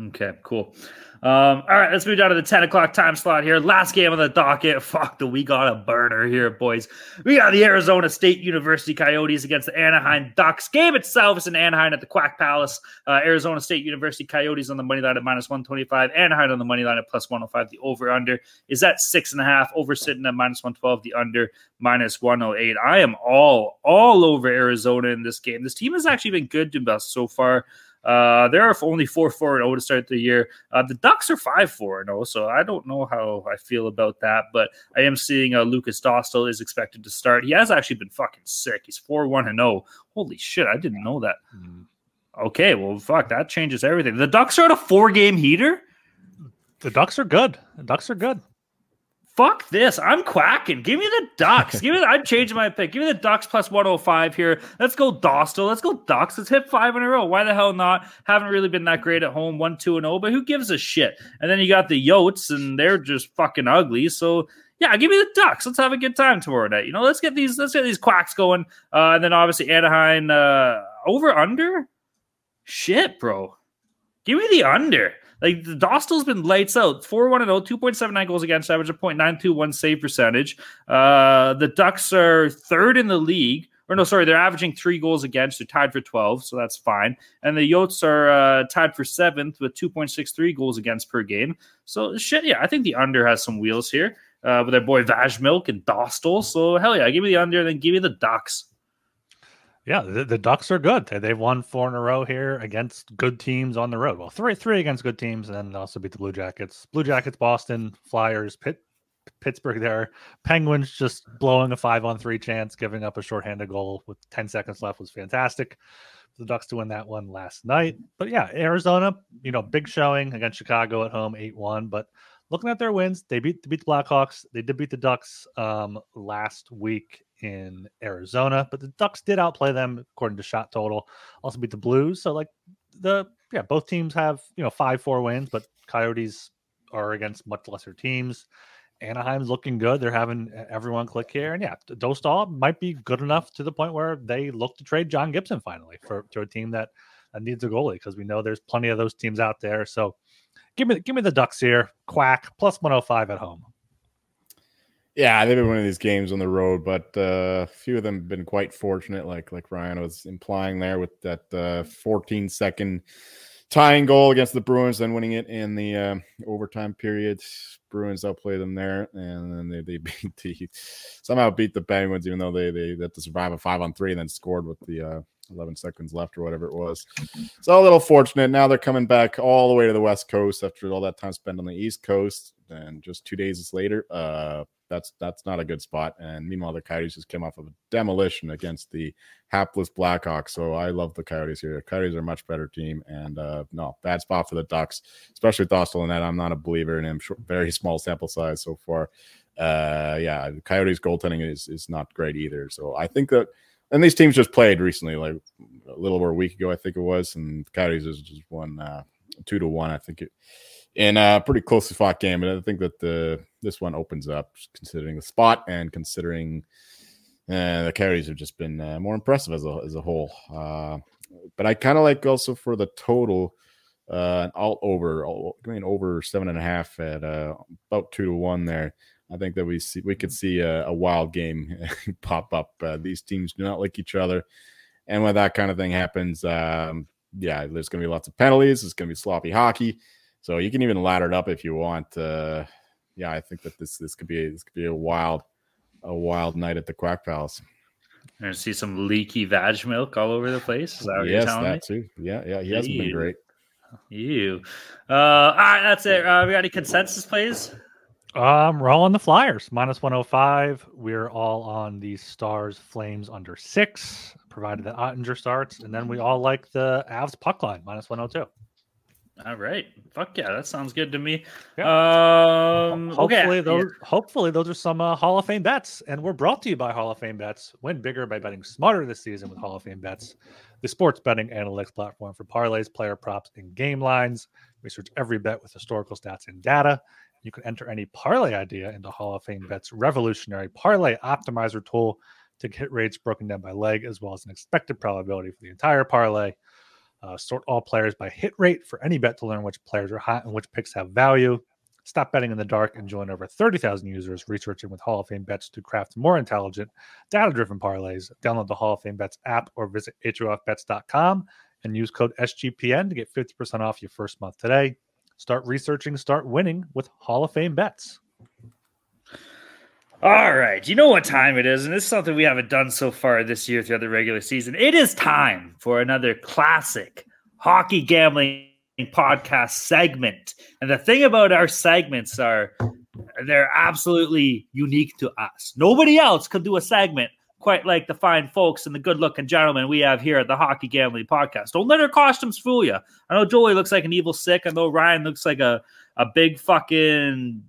[SPEAKER 2] Okay, cool. Um, all right, let's move down to the 10 o'clock time slot here. Last game on the docket. [laughs] Fuck, we got a burner here, boys. We got the Arizona State University Coyotes against the Anaheim Ducks. Game itself is in Anaheim at the Quack Palace. Uh, Arizona State University Coyotes on the money line at minus 125. Anaheim on the money line at plus 105. The over under is at six and a half. Over sitting at minus 112. The under minus 108. I am all all over Arizona in this game. This team has actually been good to us so far. Uh, they're only 4 4 and 0 to start the year. Uh, the Ducks are 5 4 0, so I don't know how I feel about that, but I am seeing uh, Lukas Dostal is expected to start. He has actually been fucking sick. He's 4 1 and 0. Holy shit, I didn't know that. Mm. Okay, well, fuck, that changes everything. The Ducks are at a four game heater.
[SPEAKER 1] The Ducks are good. The Ducks are good.
[SPEAKER 2] Fuck this. I'm quacking. Give me the Ducks. [laughs] Give me the, I'm changing my pick. Give me the Ducks plus 105 here. Let's go Dostal. Let's go Ducks. Let's hit five in a row. Why the hell not? Haven't really been that great at home, 1 2 and 0, but who gives a shit? And then you got the Yotes, and they're just fucking ugly. So yeah, give me the Ducks. Let's have a good time tomorrow night. You know, let's get these let's get these quacks going. Uh, and then obviously Anaheim uh, over under shit, bro. Give me the under. Like the Dostal's been lights out 4 1 0, 2.79 goals against average, a 0.921 save percentage. Uh, the Ducks are third in the league. Or no, sorry, they're averaging three goals against. They're tied for 12, so that's fine. And the Yotes are uh, tied for seventh with 2.63 goals against per game. So shit, yeah, I think the under has some wheels here uh, with their boy Vajmilk and Dostal. So hell yeah, give me the under, then give me the Ducks.
[SPEAKER 1] Yeah, the, the, Ducks are good. They, they've won four in a row here against good teams on the road. Well, three three against good teams, and then also beat the Blue Jackets. Blue Jackets, Boston, Flyers, Pitt, Pittsburgh there. Penguins just blowing a five on three chance, giving up a shorthanded goal with 10 seconds left was fantastic. The Ducks to win that one last night. But yeah, Arizona, you know, big showing against Chicago at home, 8 1. But looking at their wins, they beat, they beat the Blackhawks. They did beat the Ducks um, last week in Arizona, but the Ducks did outplay them according to shot total. Also beat the Blues. So like the yeah, both teams have you know five four wins, but Coyotes are against much lesser teams. Anaheim's looking good. They're having everyone click here, and yeah, Dostal might be good enough to the point where they look to trade John Gibson finally for to a team that, needs a goalie because we know there's plenty of those teams out there. So give me give me the Ducks here. Quack plus 105 at home.
[SPEAKER 3] Yeah, they've been winning these games on the road, but uh, a few of them have been quite fortunate, like like Ryan was implying there with that uh, 14 second tying goal against the Bruins, then winning it in the uh, overtime period. Bruins outplay them there, and then they, they [laughs] beat the somehow beat the Penguins, even though they they had to survive a five on three and then scored with the uh, 11 seconds left or whatever it was. So a little fortunate. Now they're coming back all the way to the West Coast after all that time spent on the East Coast, and just two days later, uh, that's that's not a good spot. And meanwhile, the Coyotes just came off of a demolition against the hapless Blackhawks. So I love the Coyotes here. The Coyotes are a much better team, and uh, no bad spot for the Ducks, especially with Dostal in that. I'm not a believer in him. Very small sample size so far. Uh, yeah, the Coyotes goaltending is is not great either. So I think that. And these teams just played recently, like a little over a week ago, I think it was, and Coyotes is just one uh, two to one. I think it in a pretty closely fought game. And I think that the this one opens up, considering the spot and considering uh, the Coyotes have just been uh, more impressive as a as a whole. Uh, but I kind of like also for the total, uh, all over, all, I mean over seven and a half at uh, about two to one there. I think that we see we could see a, a wild game [laughs] pop up. Uh, these teams do not like each other, and when that kind of thing happens, um, yeah, there's going to be lots of penalties. It's going to be sloppy hockey. So you can even ladder it up if you want. Uh, yeah, I think that this this could be this could be a wild a wild night at the Quack Palace.
[SPEAKER 2] And see some leaky Vajmilk all over the place. Is that yes, that me?
[SPEAKER 3] too. Yeah, yeah, he hasn't been great.
[SPEAKER 2] You. Uh, all right, that's it. Uh, we got any consensus plays?
[SPEAKER 1] Um, we're all on the Flyers minus 105. We're all on the Stars Flames under six, provided that Oettinger starts, and then we all like the Avs puck line minus 102.
[SPEAKER 2] All right. Fuck yeah, that sounds good to me. Yeah. Um,
[SPEAKER 1] hopefully okay. those hopefully those are some uh, Hall of Fame bets, and we're brought to you by Hall of Fame bets. Win bigger by betting smarter this season with Hall of Fame bets, the sports betting analytics platform for parlays, player props, and game lines. Research every bet with historical stats and data. You can enter any parlay idea into Hall of Fame bets revolutionary parlay optimizer tool to get rates broken down by leg, as well as an expected probability for the entire parlay. Uh, sort all players by hit rate for any bet to learn which players are hot and which picks have value. Stop betting in the dark and join over 30,000 users researching with Hall of Fame bets to craft more intelligent, data driven parlays. Download the Hall of Fame bets app or visit HOFBets.com and use code SGPN to get 50% off your first month today. Start researching, start winning with Hall of Fame bets.
[SPEAKER 2] All right. You know what time it is, and this is something we haven't done so far this year throughout the regular season. It is time for another classic hockey gambling podcast segment. And the thing about our segments are they're absolutely unique to us. Nobody else could do a segment quite like the fine folks and the good looking gentlemen we have here at the Hockey Gambling Podcast. Don't let our costumes fool you. I know Joey looks like an evil sick. I know Ryan looks like a, a big fucking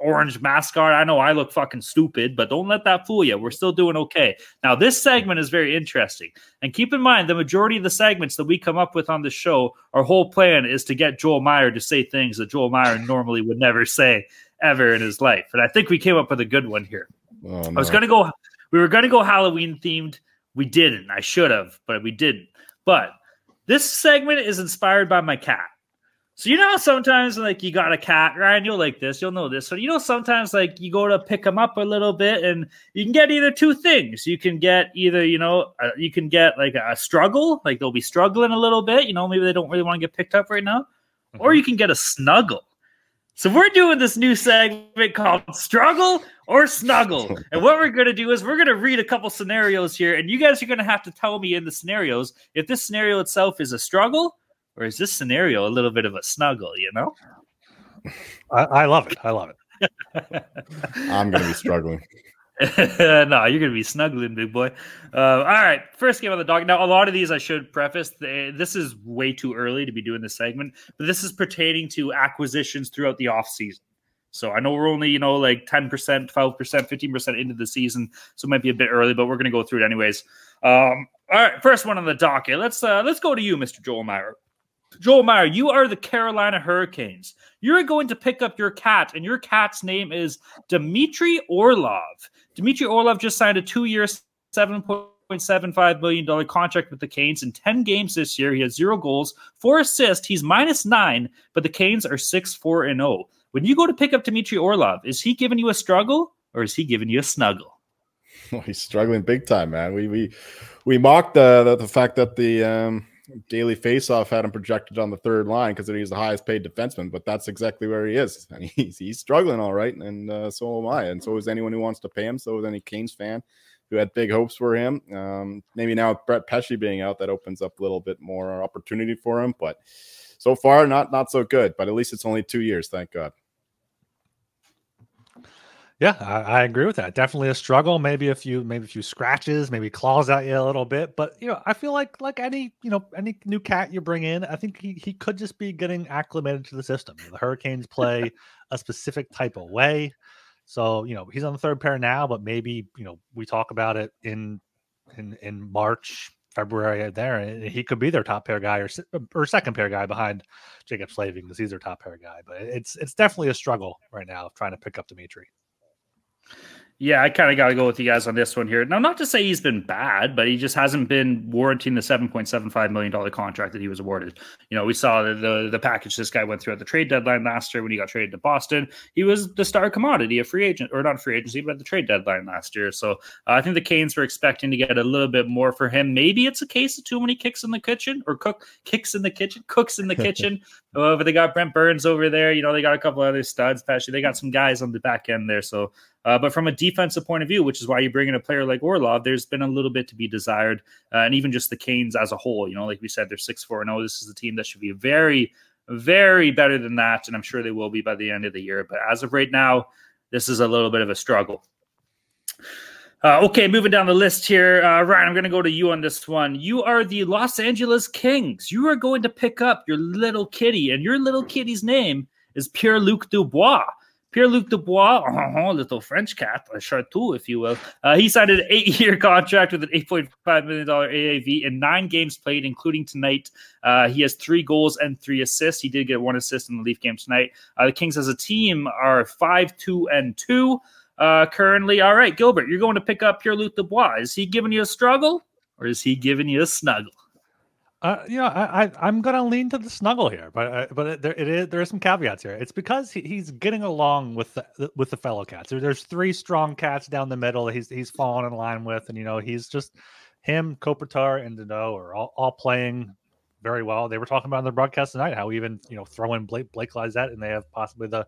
[SPEAKER 2] orange mascot. I know I look fucking stupid, but don't let that fool you. We're still doing okay. Now, this segment is very interesting. And keep in mind, the majority of the segments that we come up with on the show, our whole plan is to get Joel Meyer to say things that Joel Meyer normally would never say ever in his life. And I think we came up with a good one here. Oh, no. I was going to go, we were going to go Halloween themed. We didn't. I should have, but we didn't. But this segment is inspired by my cat. So you know sometimes like you got a cat, Ryan, you'll like this, you'll know this. So you know sometimes like you go to pick them up a little bit and you can get either two things. You can get either, you know, uh, you can get like a struggle, like they'll be struggling a little bit, you know, maybe they don't really want to get picked up right now. Mm-hmm. Or you can get a snuggle. So we're doing this new segment called Struggle or Snuggle. [laughs] And what we're going to do is we're going to read a couple scenarios here and you guys are going to have to tell me in the scenarios if this scenario itself is a struggle or is this scenario a little bit of a snuggle? You know,
[SPEAKER 1] I, I love it. I love it. [laughs]
[SPEAKER 3] I'm going to be struggling. [laughs]
[SPEAKER 2] no, you're going to be snuggling, big boy. Uh, all right, first game on the dog. Now, a lot of these I should preface. They, this is way too early to be doing this segment, but this is pertaining to acquisitions throughout the off season. So I know we're only, you know, like 10%, 12%, 15% into the season. So it might be a bit early, but we're going to go through it anyways. Um, all right, first one on the docket. Let's uh, let's go to you, Mr. Joel Meyer. Joel Meyer, you are the Carolina Hurricanes. You're going to pick up your cat, and your cat's name is Dmitry Orlov. Dmitry Orlov just signed a point seven five million dollar contract with the Canes in ten games this year. He has zero goals, four assists. He's minus nine, but the Canes are six four and zero. Oh. When you go to pick up Dmitry Orlov, is he giving you a struggle or is he giving you a snuggle?
[SPEAKER 3] Well, [laughs] he's struggling big time, man. We we we mocked the the, the fact that the um daily faceoff had him projected on the third line because he's the highest paid defenseman, but that's exactly where he is. And [laughs] he's, he's struggling all right. And uh, so am I. And so is anyone who wants to pay him. So is any Canes fan who had big hopes for him. Um, maybe now with Brett Pesce being out, that opens up a little bit more opportunity for him. But so far, not not so good. But at least it's only two years, thank God.
[SPEAKER 1] Yeah, I, I, agree with that. Definitely a struggle. Maybe a few, maybe a few scratches, maybe claws at you a little bit. But you know, I feel like like any you know any new cat you bring in, I think he he could just be getting acclimated to the system. The Hurricanes [laughs] play a specific type of way, so you know he's on the third pair now. But maybe you know we talk about it in in in March, February uh, there, and he could be their top pair guy or uh, or second pair guy behind Jaccob Slavin because he's their top pair guy. But it's it's definitely a struggle right now trying to pick up Dmitry.
[SPEAKER 2] Yeah, I kind of got to go with you guys on this one here. Now, not to say he's been bad, but he just hasn't been warranting the seven point seven five million dollar contract that he was awarded. You know, we saw the, the, the package this guy went through at the trade deadline last year when he got traded to Boston. He was the star commodity, a free agent or not a free agency, but at the trade deadline last year. So uh, I think the Canes were expecting to get a little bit more for him. Maybe it's a case of too many kicks in the kitchen or cook kicks in the kitchen, cooks in the [laughs] kitchen. However, they got Brent Burns over there. You know, they got a couple other studs. Actually, they got some guys on the back end there. So uh, but from a defensive point of view, which is why you bring in a player like Orlov, there's been a little bit to be desired. Uh, and even just the Canes as a whole, you know, like we said, they're 6 4 0. This is a team that should be very, very better than that. And I'm sure they will be by the end of the year. But as of right now, this is a little bit of a struggle. Uh, okay, moving down the list here. Uh, Ryan, I'm going to go to you on this one. You are the Los Angeles Kings. You are going to pick up your little kitty, and your little kitty's name is Pierre Luc Dubois. Pierre Luc Dubois, uh-huh, little French cat, a Chartreux, if you will. Uh, he signed an eight year [laughs] contract with an $8.5 million AAV in nine games played, including tonight. Uh, he has three goals and three assists. He did get one assist in the Leaf game tonight. Uh, the Kings as a team are 5 2 and 2 uh, currently. All right, Gilbert, you're going to pick up Pierre Luc Dubois. Is he giving you a struggle or is he giving you a snuggle?
[SPEAKER 1] Uh, you know, I, I am gonna lean to the snuggle here, but uh, but there it is there are some caveats here. It's because he, he's getting along with the with the fellow cats. There, there's three strong cats down the middle. He's he's fallen in line with, and you know he's just him, Kopitar, and Danault are all, all playing very well. They were talking about in the broadcast tonight how even you know throw in Blake Blake Lizotte, and they have possibly the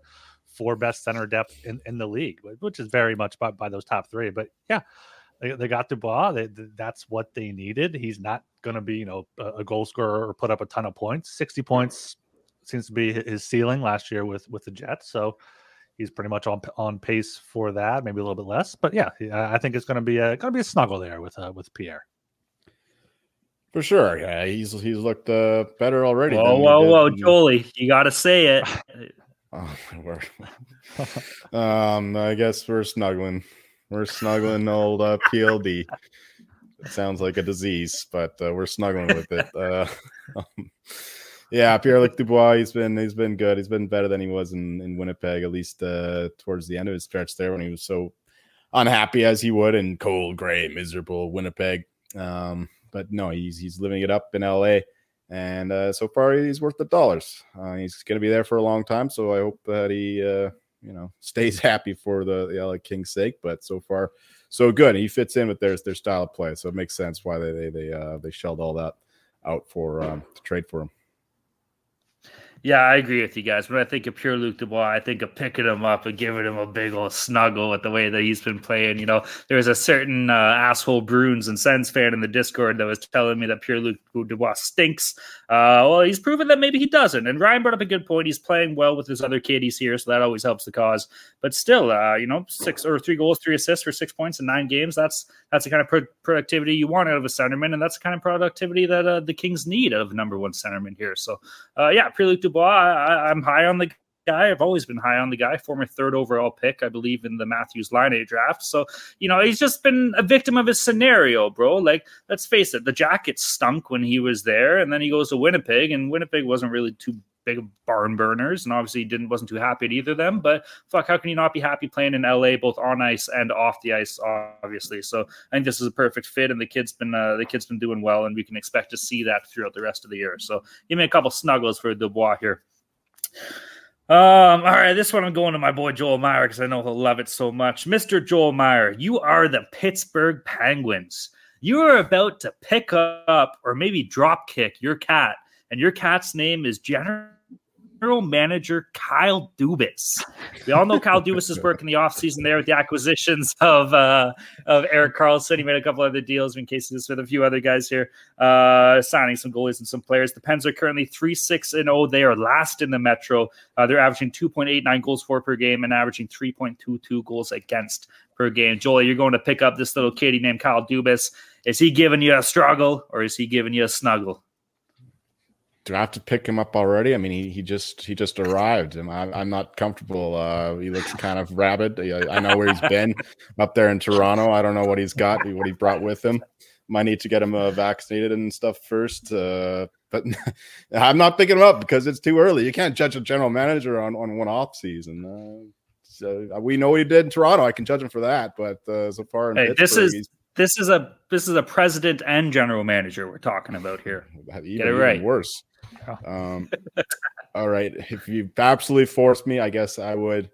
[SPEAKER 1] four best center depth in, in the league, which is very much by, by those top three. But yeah, they, they got Dubois. They, that's what they needed. He's not going to be you know a, a goal scorer or put up a ton of points. Sixty points seems to be his ceiling last year with with the Jets. So he's pretty much on on pace for that, maybe a little bit less. But yeah, I think it's going to be a going to be a snuggle there with uh, with Pierre.
[SPEAKER 3] For sure, yeah, he's he's looked uh, better already.
[SPEAKER 2] Whoa, whoa, whoa, Jolie, you got to say it. [laughs]
[SPEAKER 3] oh, [laughs] my word. um, I guess we're snuggling. We're snuggling old uh, PLD. It sounds like a disease, but uh, we're snuggling with it. Uh, [laughs] um, yeah, Pierre Luc Dubois, he's been he's been good. He's been better than he was in, in Winnipeg, at least uh, towards the end of his stretch there when he was so unhappy as he would in cold, gray, miserable Winnipeg. Um, but no, he's he's living it up in LA, and uh, so far he's worth the dollars. Uh, he's going to be there for a long time, so I hope that he uh, you know [laughs] stays happy for the, the LA Kings' sake. But so far, so good. He fits in with their their style of play, so it makes sense why they they they uh, they shelled all that out for um, to trade for him.
[SPEAKER 2] Yeah, I agree with you guys. When I think of Pierre Luc Dubois, I think of picking him up and giving him a big old snuggle with the way that he's been playing. You know, there's a certain uh, asshole Bruins and Sens fan in the Discord that was telling me that Pierre Luc Dubois stinks. Uh, well, he's proven that maybe he doesn't. And Ryan brought up a good point. He's playing well with his other kiddies here, so that always helps the cause. But still, uh, you know, six or three goals, three assists for six points in nine games. That's that's the kind of pro- productivity you want out of a centerman, and that's the kind of productivity that uh, the Kings need out of number one centerman here. So, uh, yeah, Pierre Luc Dubois, I, I'm high on the guy. I've always been high on the guy, former third overall pick, I believe, in the Matthews Laine draft. So, you know, he's just been a victim of his scenario, bro. Like, let's face it, the Jackets stunk when he was there, and then he goes to Winnipeg, and Winnipeg wasn't really too big barn burners, and obviously didn't wasn't too happy at either of them. But fuck, how can you not be happy playing in LA both on ice and off the ice? Obviously, so I think this is a perfect fit, and the kid's been uh, the kid's been doing well, and we can expect to see that throughout the rest of the year. So give me a couple snuggles for Dubois here. Um, all right, this one I'm going to my boy Joel Meyer because I know he'll love it so much. Mr. Joel Meyer, you are the Pittsburgh Penguins. You are about to pick up or maybe drop kick your cat, and your cat's name is General general manager Kyle Dubas. We all know Kyle Dubas' work in the offseason there with the acquisitions of uh, of Erik Karlsson. He made a couple other deals in case cases with a few other guys here, uh, signing some goalies and some players. The Pens are currently 3 6 and 0. They are last in the Metro. Uh, they're averaging 2.89 goals for per game and averaging 3.22 goals against per game. Joel, you're going to pick up this little kitty named Kyle Dubas. Is he giving you a struggle or is he giving you a snuggle?
[SPEAKER 3] Do I have to pick him up already? I mean, he, he just he just arrived, and I'm, I'm not comfortable. Uh, he looks kind of rabid. I know where he's been [laughs] up there in Toronto. I don't know what he's got, what he brought with him. Might need to get him uh, vaccinated and stuff first. Uh, but [laughs] I'm not picking him up because it's too early. You can't judge a general manager on, on one off season. Uh, so uh, we know what he did in Toronto. I can judge him for that. But uh, so far in
[SPEAKER 2] hey, this is this is a this is a president and general manager we're talking about here. [sighs]
[SPEAKER 3] Even, Get it right. Worse. Um, all right. If you absolutely forced me, I guess I would.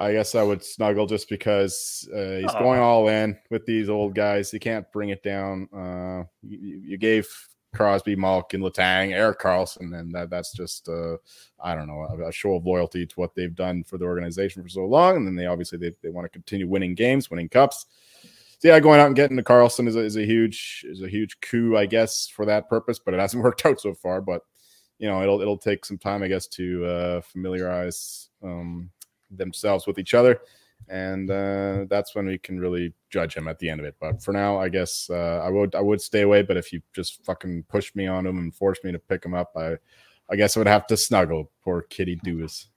[SPEAKER 3] I guess I would snuggle just because uh, he's oh. going all in with these old guys. He can't bring it down. Uh, you, you, gave Crosby, Malkin, Letang, Erik Karlsson, and that that's just uh, I don't know a, a, show of loyalty to what they've done for the organization for so long. And then they obviously they, they want to continue winning games, winning cups. So yeah, going out and getting to Karlsson is a, is a huge is a huge coup, I guess, for that purpose. But it hasn't [laughs] worked out so far. But you know, it'll it'll take some time, I guess, to uh, familiarize um, themselves with each other, and uh, that's when we can really judge him at the end of it. But for now, I guess uh, I would I would stay away. But if you just fucking push me on him and force me to pick him up, I I guess I would have to snuggle. Poor Kitty Dewis.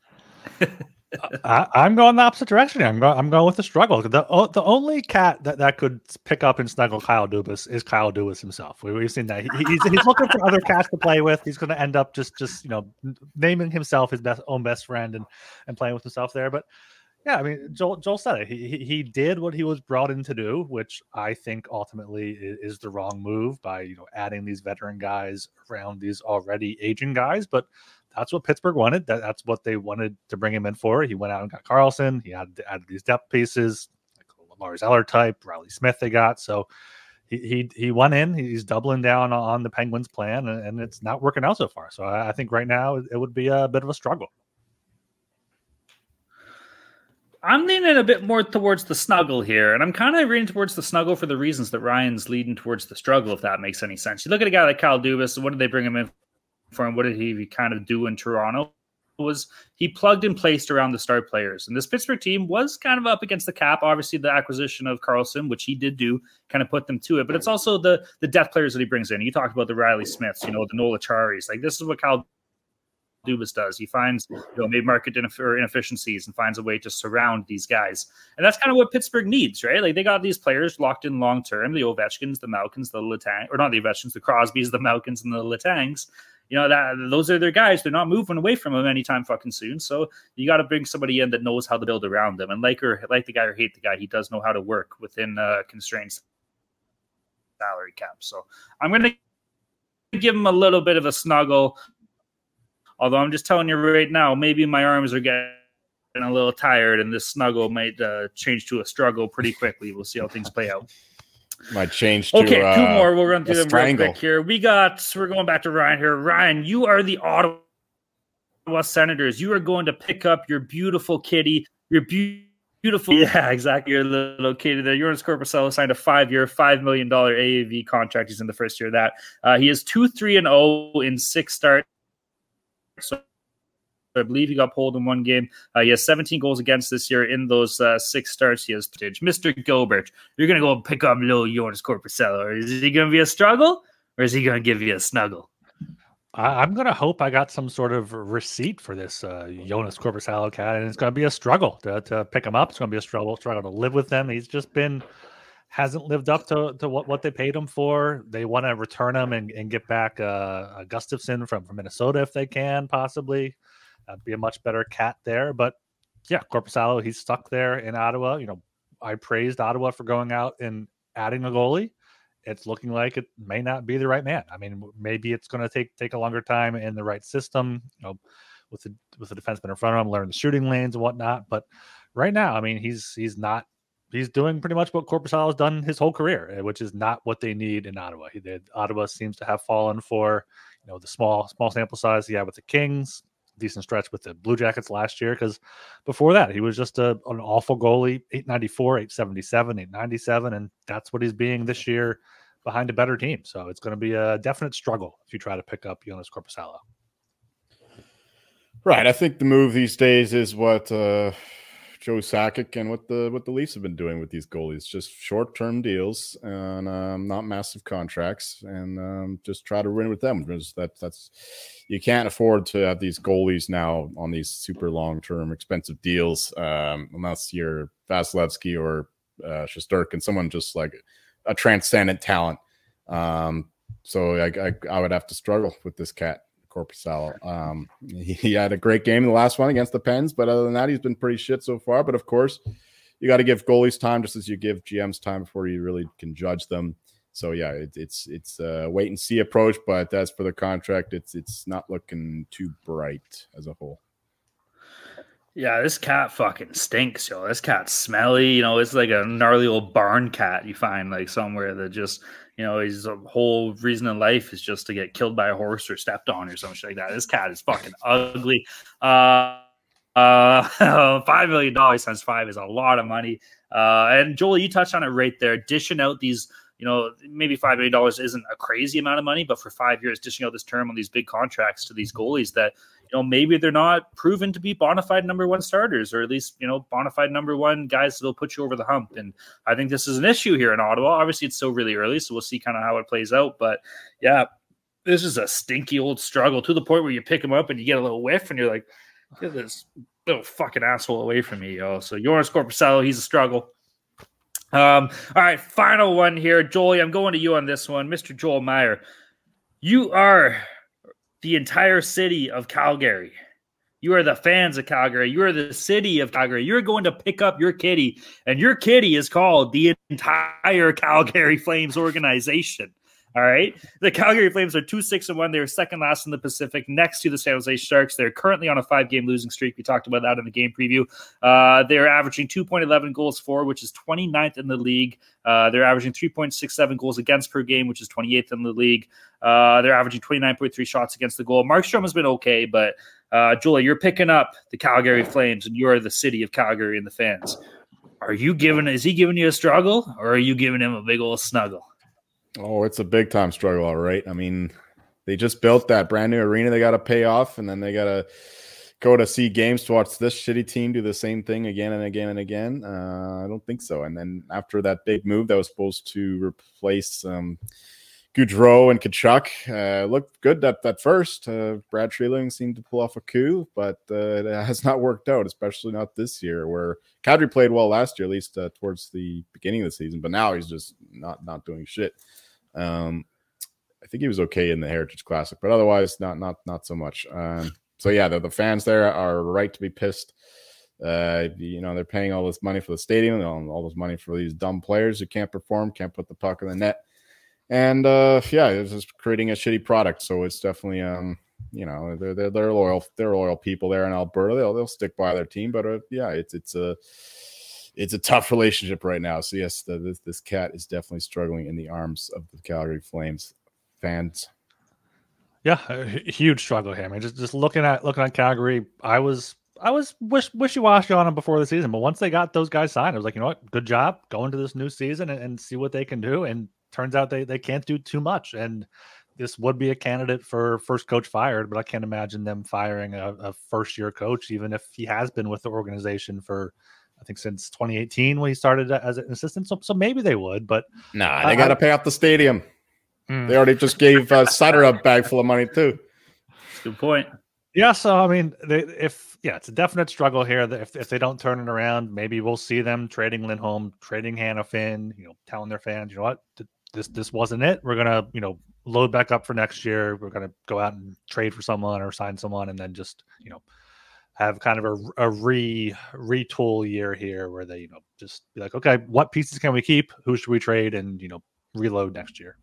[SPEAKER 3] [laughs]
[SPEAKER 1] I, am going the opposite direction. I'm going. I'm going with the struggle. The the only cat that, that could pick up and snuggle Kyle Dubas is Kyle Dubas himself. We, have seen that. He, he's, he's looking for other cats to play with. He's going to end up just just you know naming himself his best own best friend and and playing with himself there. But yeah, I mean Joel Joel said it. He he, he did what he was brought in to do, which I think ultimately is, is the wrong move by you know adding these veteran guys around these already aging guys, but that's what Pittsburgh wanted. That, that's what they wanted to bring him in for. He went out and got Karlsson. He had added these depth pieces, like Lars Eller type, Reilly Smith. They got so he he he went in. He's doubling down on the Penguins' plan, and, and it's not working out so far. So I, I think right now it would be a bit of a struggle.
[SPEAKER 2] I'm leaning a bit more towards the snuggle here, and I'm kind of leaning towards the snuggle for the reasons that Ryan's leading towards the struggle, if that makes any sense. You look at a guy like Kyle Dubas, what did they bring him in for, and what did he kind of do in Toronto? Was he plugged and placed around the star players, and this Pittsburgh team was kind of up against the cap. Obviously, the acquisition of Karlsson, which he did do, kind of put them to it. But it's also the the depth players that he brings in. You talked about the Reilly Smiths, you know, the Noel Acciaris. Like this is what Kyle Dubas does. He finds you know maybe market inefficiencies and finds a way to surround these guys, and that's kind of what Pittsburgh needs, right? Like they got these players locked in long term. The Ovechkins, the Malkins, the Letang, or not the Ovechkins, the Crosbys, the Malkins, and the Letangs. You know that those are their guys. They're not moving away from them anytime fucking soon. So you got to bring somebody in that knows how to build around them. And like or like the guy or hate the guy, he does know how to work within uh, constraints salary cap. So I'm to give him a little bit of a snuggle. Although I'm just telling you right now, maybe my arms are getting a little tired, and this snuggle might uh, change to a struggle pretty quickly. We'll see how things play out.
[SPEAKER 3] Might change to
[SPEAKER 2] okay.
[SPEAKER 3] uh,
[SPEAKER 2] two more. We'll run through
[SPEAKER 3] a
[SPEAKER 2] them real
[SPEAKER 3] strangle.
[SPEAKER 2] quick here. We got. We're going back to Ryan here. Ryan, you are the Ottawa Senators. You are going to pick up your beautiful kitty. Your beau- beautiful. Yeah, [laughs] exactly. Your little kitty there. Joonas Korpisalo signed a five-year, five million dollar AAV contract. He's in the first year of that. Uh, he is two, three, and zero in six starts. So I believe he got pulled in one game. Uh, he has 17 goals against this year in those uh, six starts. He has. Mr. Gilbert, you're going to go pick up little Joonas Korpisalo. Is he going to be a struggle or is he going to give you a snuggle?
[SPEAKER 1] I, I'm gonna hope I got some sort of receipt for this uh, Joonas Korpisalo cat, and it's gonna be a struggle to, to pick him up. It's gonna be a struggle, struggle to live with them. He's just been hasn't lived up to, to what, what they paid him for. They want to return him and, and get back uh, Gustavsson from, from Minnesota if they can, possibly. That'd be a much better cat there. But yeah, Korpisalo, he's stuck there in Ottawa. You know, I praised Ottawa for going out and adding a goalie. It's looking like it may not be the right man. I mean, maybe it's going to take take a longer time in the right system. You know, with the with the defenseman in front of him, learn the shooting lanes and whatnot. But right now, I mean, he's he's not he's doing pretty much what Corpusal has done his whole career, eh, which is not what they need in Ottawa. He Ottawa seems to have fallen for you know the small small sample size he had with the Kings, decent stretch with the Blue Jackets last year. Because before that, he was just a, an awful goalie, 894, 877, 897, and that's what he's being this year behind a better team. So it's going to be a definite struggle if you try to pick up Joonas Korpisalo.
[SPEAKER 3] Right. I think the move these days is what uh, Joe Sakic and what the what the Leafs have been doing with these goalies. Just short term deals and um, not massive contracts, and um, just try to win with them. Because that that's you can't afford to have these goalies now on these super long term expensive deals um, unless you're Vasilevskiy or uh, Shesterkin, someone just like a transcendent talent. Um, so I, I I would have to struggle with this cat. Korpisalo. Um, he, he, had a great game the last one against the Pens, but other than that, he's been pretty shit so far. But of course, you got to give goalies time just as you give GMs time before you really can judge them. So yeah, it, it's it's a wait and see approach, but as for the contract, it's it's not looking too bright as a whole.
[SPEAKER 2] Yeah, this cat fucking stinks, yo. This cat's smelly. You know, it's like a gnarly old barn cat you find like somewhere that just you know, his whole reason in life is just to get killed by a horse or stepped on or something like that. This cat is fucking ugly. Uh, uh, [laughs] five million dollars times five is a lot of money. Uh, and Joel, you touched on it right there, dishing out these. You know, maybe five million dollars isn't a crazy amount of money, but for five years, dishing out this term on these big contracts to these goalies that you know maybe they're not proven to be bona fide number one starters, or at least you know bona fide number one guys that'll put you over the hump. And I think this is an issue here in Ottawa. Obviously, it's still really early, so we'll see kind of how it plays out. But yeah, this is a stinky old struggle to the point where you pick them up and you get a little whiff, and you're like, get this little fucking asshole away from me, yo. So Joonas Korpisalo, he's a struggle. Um, all right, final one here. Joel, I'm going to you on this one. Mr. Joel Meyer, you are the entire city of Calgary. You are the fans of Calgary. You are the city of Calgary. You're going to pick up your kitty, and your kitty is called the entire Calgary Flames organization. All right. The Calgary Flames are 2 6 and 1. They're second last in the Pacific next to the San Jose Sharks. They're currently on a five game losing streak. We talked about that in the game preview. Uh, they're averaging 2.11 goals for, which is 29th in the league. Uh, they're averaging 3.67 goals against per game, which is 28th in the league. Uh, they're averaging 29.3 shots against the goal. Markstrom has been okay, but uh, Julia, you're picking up the Calgary Flames, and you're the city of Calgary and the fans. Are you giving? Is he giving you a struggle, or are you giving him a big old snuggle?
[SPEAKER 3] Oh, it's a big time struggle, all right. I mean, they just built that brand new arena they got to pay off, and then they got to go to see games to watch this shitty team do the same thing again and again and again. Uh, I don't think so. And then after that big move that was supposed to replace um, Gaudreau and Tkachuk, uh, looked good at, at first. Uh, Brad Treliving seemed to pull off a coup, but uh, it has not worked out, especially not this year, where Kadri played well last year, at least uh, towards the beginning of the season, but now he's just not not doing shit. Um, I think he was okay in the Heritage Classic, but otherwise, not not not so much. Um, so yeah, the, the fans there are right to be pissed. Uh, you know, they're paying all this money for the stadium, all, this money for these dumb players who can't perform, can't put the puck in the net, and uh, yeah, it's just creating a shitty product. So it's definitely, um, you know, they're they're, they're loyal, they're loyal people there in Alberta. They'll they'll stick by their team, but uh, yeah, it's it's a it's a tough relationship right now. So yes, the, this this cat is definitely struggling in the arms of the Calgary Flames fans.
[SPEAKER 1] Yeah, huge struggle here. I mean, just just looking at looking at Calgary, I was I was wish wishy washy on them before the season, but once they got those guys signed, I was like, you know what, good job, go into this new season and, and see what they can do. And turns out they they can't do too much. And this would be a candidate for first coach fired, but I can't imagine them firing a, a first year coach, even if he has been with the organization for I think since 2018 when he started as an assistant. So, so maybe they would, but
[SPEAKER 3] nah, they got to pay off the stadium. Mm. They already just gave uh, Sutter a bag full of money too.
[SPEAKER 2] Good point.
[SPEAKER 1] Yeah, so I mean, they, if yeah, it's a definite struggle here. That if, if they don't turn it around, maybe we'll see them trading Lindholm, trading Hanifin. You know, telling their fans, you know what, this this wasn't it. We're gonna you know load back up for next year. We're gonna go out and trade for someone or sign someone, and then just you know have kind of a, a re retool year here where they you know just be like okay what pieces can we keep? Who should we trade? and you know reload next year.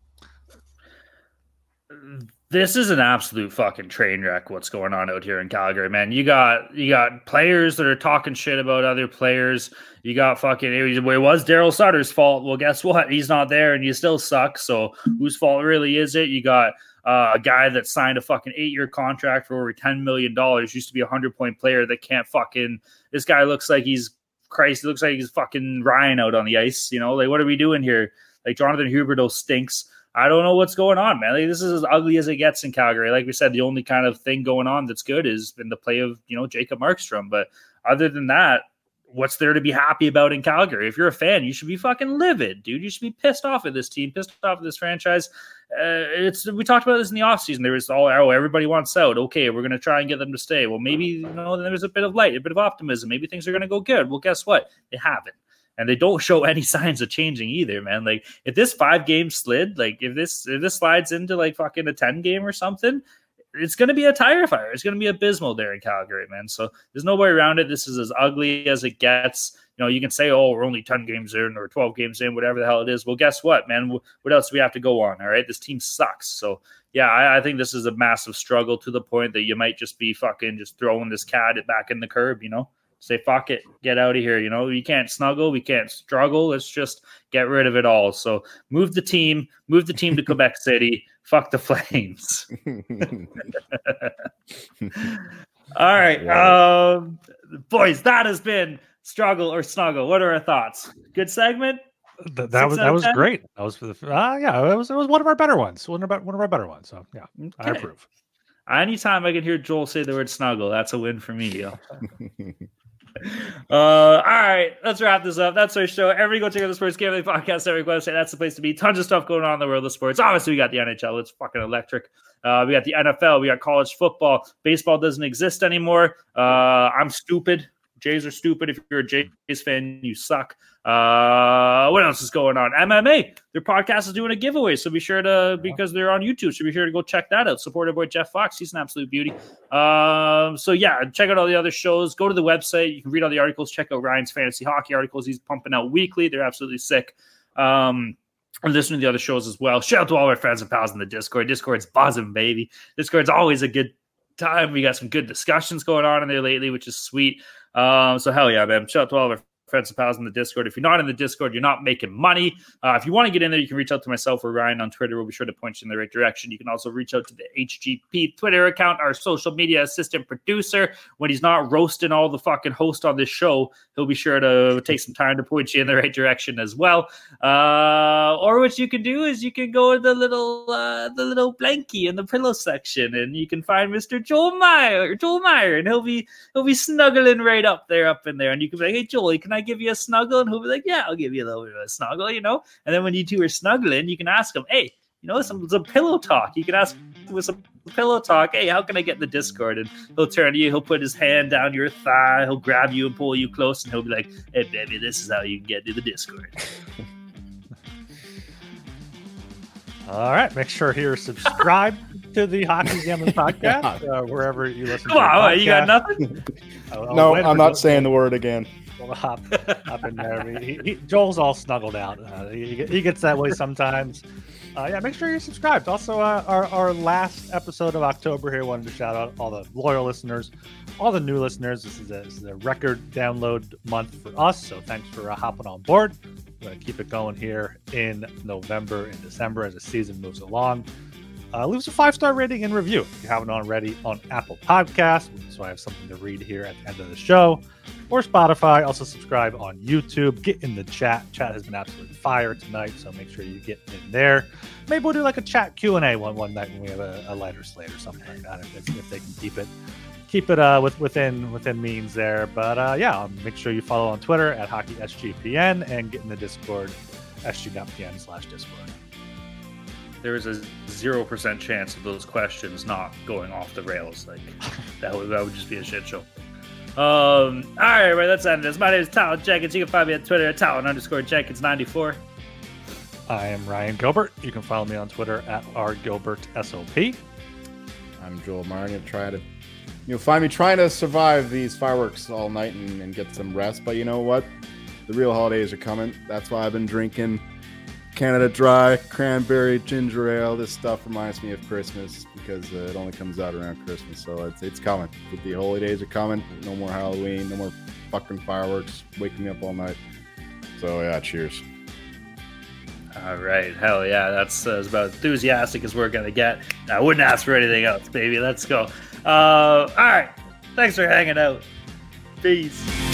[SPEAKER 2] Uh, this is an absolute fucking train wreck what's going on out here in calgary man. You got you got players that are talking shit about other players. You got fucking it was daryl sutter's fault. Well guess what? He's not there and you still suck. So whose fault really is it? You got uh, a guy that signed a fucking eight year contract for over $10 million, used to be a 100 point player that can't fucking. This guy looks like he's Christ. Looks like he's fucking Ryan out on the ice. You know, like, what are we doing here? Like, Jonathan Huberdeau stinks. I don't know what's going on, man. Like, this is as ugly as it gets in Calgary. Like we said, the only kind of thing going on that's good is in the play of, you know, Jacob Markstrom. But other than that, what's there to be happy about in Calgary? If you're a fan, you should be fucking livid, dude. You should be pissed off at this team, pissed off at this franchise. Uh, it's we talked about this in the offseason. There was all oh everybody wants out. Okay, we're gonna try and get them to stay. Well, maybe you know there's a bit of light, a bit of optimism. Maybe things are gonna go good. Well, guess what? They haven't. And they don't [laughs] show any signs of changing either, man. Like if this five game slid, like if this if this slides into like fucking a 10 game or something, it's going to be a tire fire. It's going to be abysmal there in Calgary, man. So there's no way around it. This is as ugly as it gets. You know, you can say, oh, we're only 10 games in or 12 games in, whatever the hell it is. Well, guess what, man? What else do we have to go on? All right. This team sucks. So, yeah, I, I think this is a massive struggle to the point that you might just be fucking just throwing this cat back in the curb, you know? say fuck it get out of here you know we can't snuggle we can't struggle let's just get rid of it all so move the team move the team to [laughs] quebec city fuck the flames [laughs] all right um, boys that has been struggle or snuggle what are our thoughts good segment
[SPEAKER 1] Th- that was that was 10? great. That was for the uh, yeah. It was it was one of our better ones. One of our one of our better ones. So yeah, okay. I approve.
[SPEAKER 2] Anytime I can hear Joel say the word snuggle, that's a win for me. [laughs] [laughs] Uh, all right, let's wrap this up. That's our show. Everybody go check out the Sports Gambling Podcast every website. That's the place to be. Tons of stuff going on in the world of sports. Obviously, we got the NHL. It's fucking electric. Uh, we got the NFL. We got college football. Baseball doesn't exist anymore. Uh, I'm stupid. Jays are stupid. If you're a Jays fan, you suck. Uh, what else is going on? MMA. Their podcast is doing a giveaway, so be sure to because they're on YouTube, so be sure to go check that out. Support our boy Jeff Fox. He's an absolute beauty. Um, so yeah, check out all the other shows. Go to the website. You can read all the articles. Check out Ryan's fantasy hockey articles. He's pumping out weekly. They're absolutely sick. Um, or listen to the other shows as well. Shout out to all our friends and pals in the Discord. Discord's buzzing, baby. Discord's always a good time. We got some good discussions going on in there lately, which is sweet. Um, so hell yeah, man. Shout out to all of friends and pals in the Discord. If you're not in the Discord, you're not making money. Uh, if you want to get in there, you can reach out to myself or Ryan on Twitter. We'll be sure to point you in the right direction. You can also reach out to the HGP Twitter account, our social media assistant producer. When he's not roasting all the fucking host on this show, he'll be sure to take some time to point you in the right direction as well. Uh, or what you can do is you can go to the little uh, the little blankie in the pillow section, and you can find Mr. Joel Meyer, Joel Meyer, and he'll be he'll be snuggling right up there, up in there, and you can be like, "Hey, Joel, can I give you a snuggle?" And he'll be like, "Yeah, I'll give you a little bit of a snuggle," you know. And then when you two are snuggling, you can ask him, "Hey, you know, some some pillow talk. You can ask with some pillow talk. Hey, how can I get in the Discord? And he'll turn to you. He'll put his hand down your thigh. He'll grab you and pull you close, and he'll be like, "Hey, baby, this is how you get to the Discord." [laughs]
[SPEAKER 1] All right, make sure you're subscribed [laughs] to the Hockey Gambling [laughs] Podcast uh, wherever you listen.
[SPEAKER 2] Come
[SPEAKER 1] to
[SPEAKER 2] on,
[SPEAKER 1] your
[SPEAKER 2] you got nothing?
[SPEAKER 1] I'll- I'll
[SPEAKER 3] no, I'm not saying the word again.
[SPEAKER 1] To hop, hop in there. He, he, Joel's all snuggled out. Uh, he, he gets that way sometimes. Uh, yeah, make sure you're subscribed. Also, uh, our, our last episode of October here, wanted to shout out all the loyal listeners, all the new listeners. This is a, this is a record download month for us, so thanks for uh, hopping on board. We're going to keep it going here in November and December as the season moves along. Uh, leave us a five star rating and review if you haven't already on Apple Podcasts, so I have something to read here at the end of the show, or Spotify. Also subscribe on YouTube. Get in the chat. Chat has been absolutely fire tonight, so make sure you get in there. Maybe we'll do like a chat Q and A one one night when we have a, a lighter slate or something like that, if, if they can keep it keep it uh, with, within within means there. But uh, yeah, um, make sure you follow on Twitter at HockeySGPN and get in the Discord sg.pn slash Discord.
[SPEAKER 2] There is a zero percent chance of those questions not going off the rails. Like [laughs] that would that would just be a shit show. Um, all right, right, let's end this. My name is Talon Jenkins. You can find me on Twitter at Talon underscore Jenkins ninety four.
[SPEAKER 1] I am Ryan Gilbert. You can follow me on Twitter at rgilbertsop.
[SPEAKER 3] I'm Joel Meyer. I'm gonna try to, you'll find me trying to survive these fireworks all night and, and get some rest. But you know what? The real holidays are coming. That's why I've been drinking Canada Dry, cranberry, ginger ale. This stuff reminds me of Christmas because uh, it only comes out around Christmas. So it's it's coming. The holidays are coming. No more Halloween. No more fucking fireworks. Waking me up all night. So yeah, cheers.
[SPEAKER 2] All right, hell yeah, that's uh, as about enthusiastic as we're gonna get. I wouldn't ask for anything else, baby. Let's go. Uh, all right, thanks for hanging out. Peace.